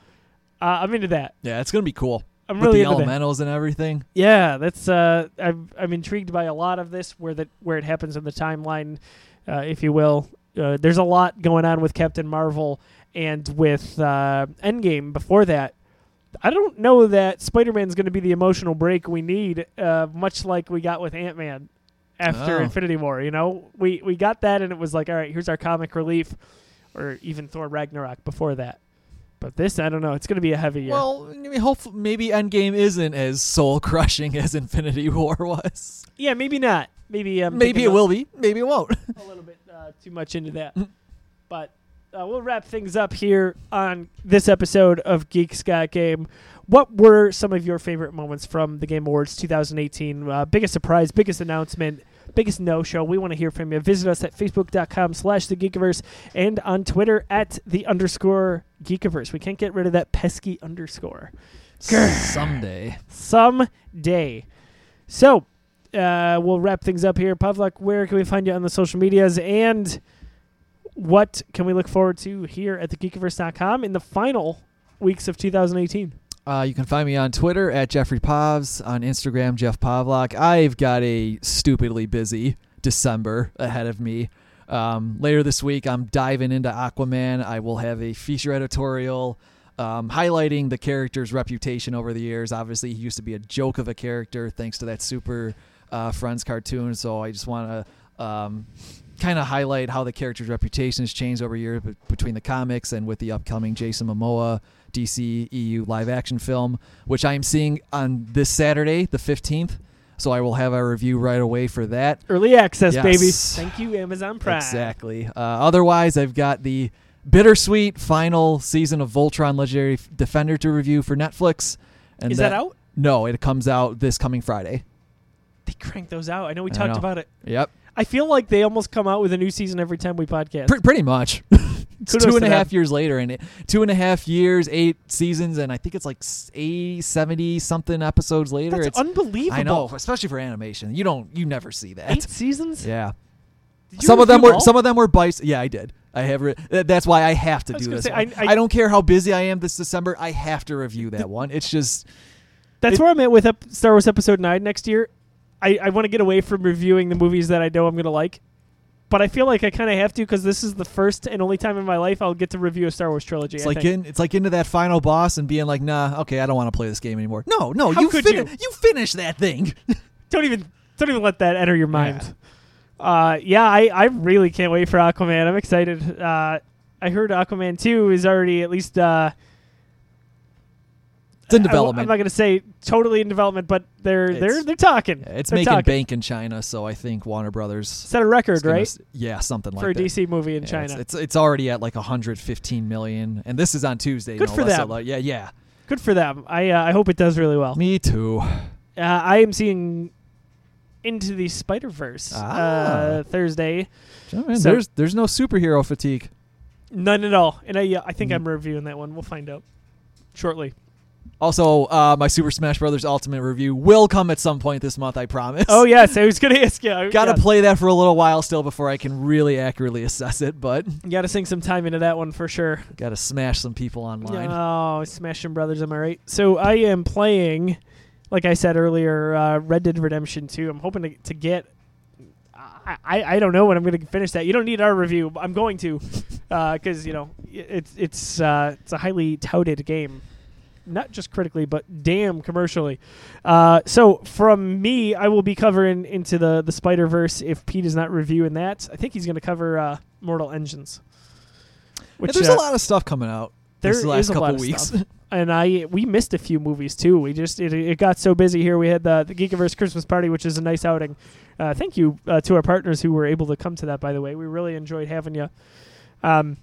Uh, I'm into that. Yeah, it's gonna be cool. I'm With really the into that. elementals and everything. Yeah, that's. Uh, I'm I'm intrigued by a lot of this where that where it happens in the timeline, uh, if you will. Uh, there's a lot going on with Captain Marvel and with uh, Endgame before that. I don't know that Spider-Man's going to be the emotional break we need, uh, much like we got with Ant-Man after Oh. Infinity War. You know, we we got that, and it was like, all right, here's our comic relief, or even Thor Ragnarok before that. But this, I don't know. It's going to be a heavy year. Well, hopefully, maybe Endgame isn't as soul crushing as Infinity War was. yeah, maybe not. Maybe um, maybe it will be. Maybe it won't. a little bit uh, too much into that. Mm. but uh, we'll wrap things up here on this episode of Geeks Got Game. What were some of your favorite moments from the Game Awards 2018? Uh, biggest surprise, biggest announcement, biggest no-show. We want to hear from you. Visit us at facebook.com slash the Geekiverse and on Twitter at the underscore Geekiverse. We can't get rid of that pesky underscore. Grr. Someday. Someday. So, uh, we'll wrap things up here. Pavlak, where can we find you on the social medias? And what can we look forward to here at thegeekiverse.com in the final weeks of 2018? Uh, you can find me on Twitter at Jeffrey Pavs, on Instagram, Jeff Pavlak. I've got a stupidly busy December ahead of me. Um, later this week, I'm diving into Aquaman. I will have a feature editorial um, highlighting the character's reputation over the years. Obviously, he used to be a joke of a character thanks to that Super uh, Friends cartoon. So I just want to um, kind of highlight how the character's reputation has changed over years be- between the comics and with the upcoming Jason Momoa DC EU live action film, which I am seeing on this Saturday, the 15th. So I will have a review right away for that. Early access, Yes. baby. Thank you, Amazon Prime. Exactly. Uh, otherwise, I've got the bittersweet final season of Voltron Legendary Defender to review for Netflix. And Is that, out? No, it comes out this coming Friday. They crank those out. I know we I talked know. about it. Yep. I feel like they almost come out with a new season every time we podcast. Pre- pretty much. two and a half years later, and it, two and a half years, eight seasons, and I think it's like s- 80, 70 something episodes later. That's it's unbelievable. I know, especially for animation. You don't, you never see that. Eight seasons? Yeah. Some of them were all? some of them were bites. Yeah, I did. I have. Re- that's why I have to I do this. say, one. I- I- don't care how busy I am this December. I have to review that one. It's just That's It- where I'm at with Star Wars Episode 9 next year. I, I want to get away from reviewing the movies that I know I'm going to like but I feel like I kind of have to because this is the first and only time in my life I'll get to review a Star Wars trilogy. It's I like think. getting, it's like into that final boss and being like, nah, okay, I don't want to play this game anymore. No, no, How you could fini- you? you finish that thing. don't even don't even let that enter your mind. Uh, yeah, I, I really can't wait for Aquaman. I'm excited. Uh, I heard Aquaman two is already at least uh, It's in development. I'm not gonna say totally in development, but they're they're they're talking. It's They're making talking. bank in China, so I think Warner Brothers Set a record, gonna right, Yeah, something like that. for a. DC movie in Yeah, China. It's, it's it's already at like 115 million, and this is on Tuesday. Good no for so them. like- yeah, yeah. Good for them. I uh, I hope it does really well. Me too. Uh, I am seeing into the Spider Verse uh, Ah. Thursday. Oh, man, So- there's there's no superhero fatigue. None at all, and I uh, I think Mm. I'm reviewing that one. We'll find out shortly. Also, uh, my Super Smash Brothers Ultimate review will come at some point this month. I promise. Oh yes, I was gonna ask you. Got to yeah. play that for a little while still before I can really accurately assess it, but You got to sink some time into that one for sure. got to smash some people online. Oh, Smashing Brothers, am I right? So I am playing, like I said earlier, uh, Red Dead Redemption 2. I'm hoping to, to get. I, I, I don't know when I'm going to finish that. You don't need our review. but I'm going to, because you know it's it's uh, it's a highly touted game, not just critically, but damn commercially. Uh, so from me, I will be covering into the the Spider Verse if Pete is not reviewing that. I think he's going to cover uh, Mortal Engines. Yeah, there's uh, a lot of stuff coming out there this last is a couple lot of weeks. stuff. and I we missed a few movies too. We just it, it got so busy here. We had the the Geekiverse Christmas party, which is a nice outing. Uh, thank you uh, to our partners who were able to come to that. By the way, we really enjoyed having you. Um,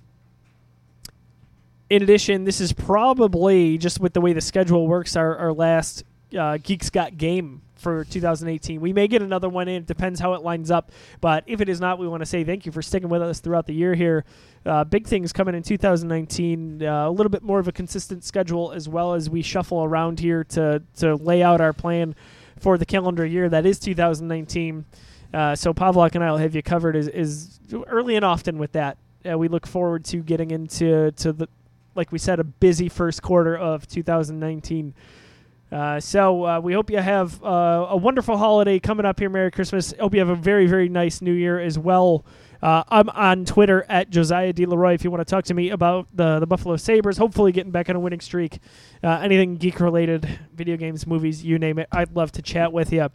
in addition, this is probably just with the way the schedule works, our our last uh, Geeks Got game for 2018. We may get another one in. It depends how it lines up. But if it is not, we want to say thank you for sticking with us throughout the year here. Uh, big things coming in 2019. Uh, a little bit more of a consistent schedule as well as we shuffle around here to to lay out our plan for the calendar year that is 2019. Uh, so Pavlok and I will have you covered as, as early and often with that. Uh, we look forward to getting into to the like we said a busy first quarter of 2019. Uh, so uh, we hope you have uh, a wonderful holiday coming up here. Merry Christmas. Hope you have a very very nice New Year as well. Uh, I'm on Twitter at Josiah D. If you want to talk to me about the the Buffalo Sabres. Hopefully getting back on a winning streak. Uh, anything geek related, video games, movies, you name it. I'd love to chat with you.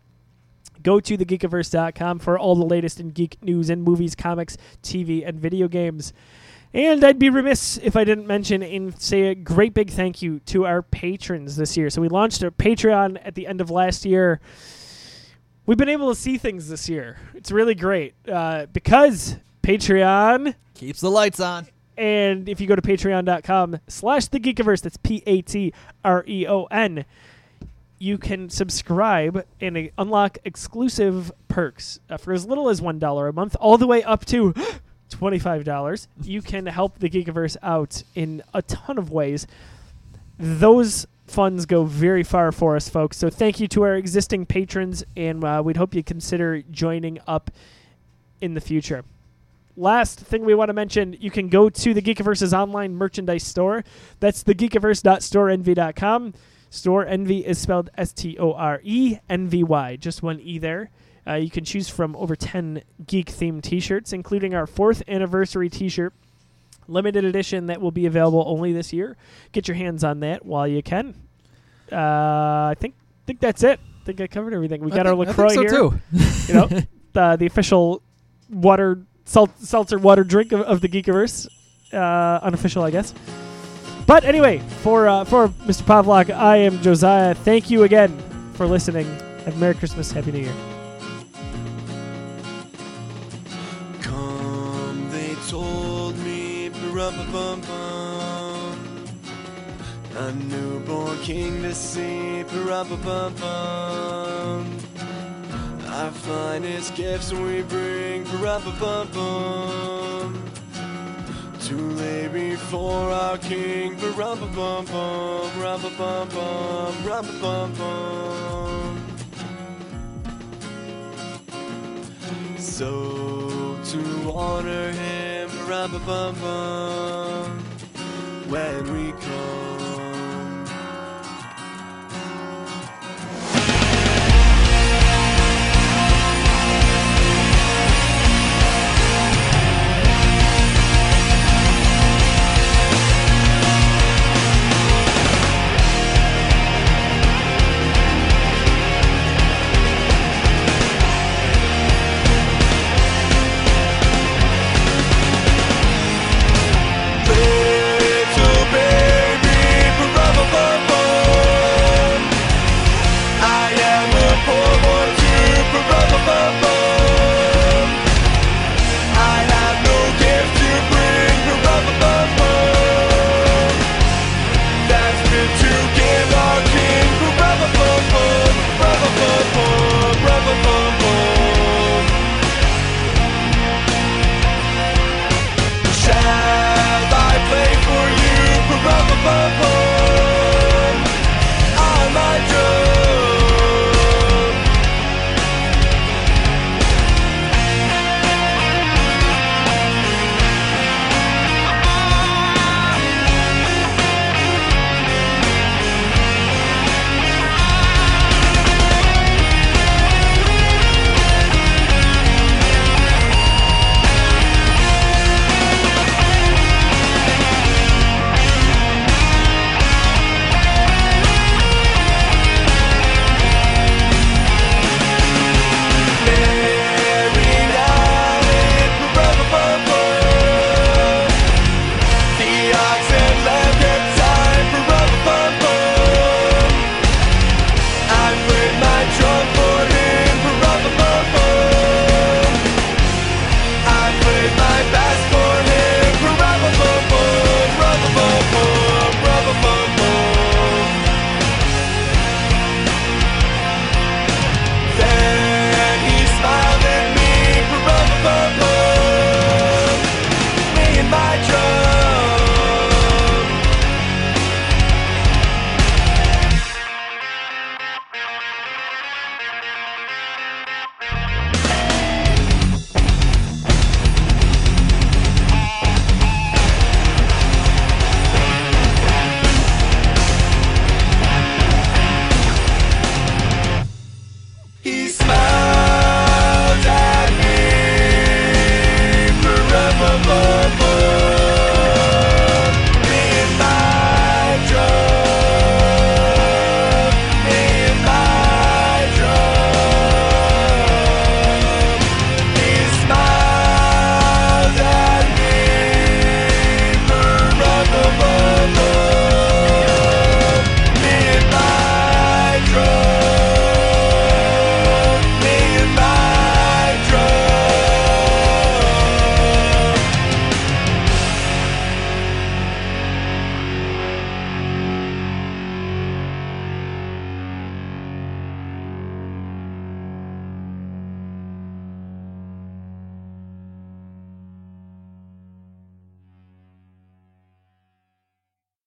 Go to thegeekiverse.com for all the latest in geek news and movies, comics, TV, and video games. And I'd be remiss if I didn't mention and say a great big thank you to our patrons this year. So we launched a Patreon at the end of last year. We've been able to see things this year. It's really great uh, because Patreon Keeps the lights on. and if you go to patreon.com slash the geekiverse, that's P A T R E O N, you can subscribe and uh, unlock exclusive perks uh, for as little as $1 a month, all the way up to $25. You can help the geekiverse out in a ton of ways. Those funds go very far for us, folks. So thank you to our existing patrons, and uh, we'd hope you consider joining up in the future last thing we want to mention, you can go to the Geekiverse's online merchandise store. That's thegeekiverse.storeenvy.com. Store Envy is spelled S T O R E N V Y, just one E there. Uh, you can choose from over 10 geek themed t shirts, including our fourth anniversary t shirt, limited edition that will be available only this year. Get your hands on that while you can. Uh, I think think that's it. I think I covered everything. We I got our think- I LaCroix think so here too. you know, the the official water salt, seltzer water drink of, of the Geekiverse, uh, unofficial, I guess. But anyway, for uh, for Mr. Pavlok, I am Josiah. Thank you again for listening. Have Merry Christmas, Happy New Year. A newborn king to see, pa-rum-pa-bum-bum. Our finest gifts we bring, pa-rum-pa-bum-bum. To lay before our king, pa-rum-pa-bum-bum, rum-pa-bum-bum, rum-pa-bum-bum. So to honor him, rum bum bum, when we come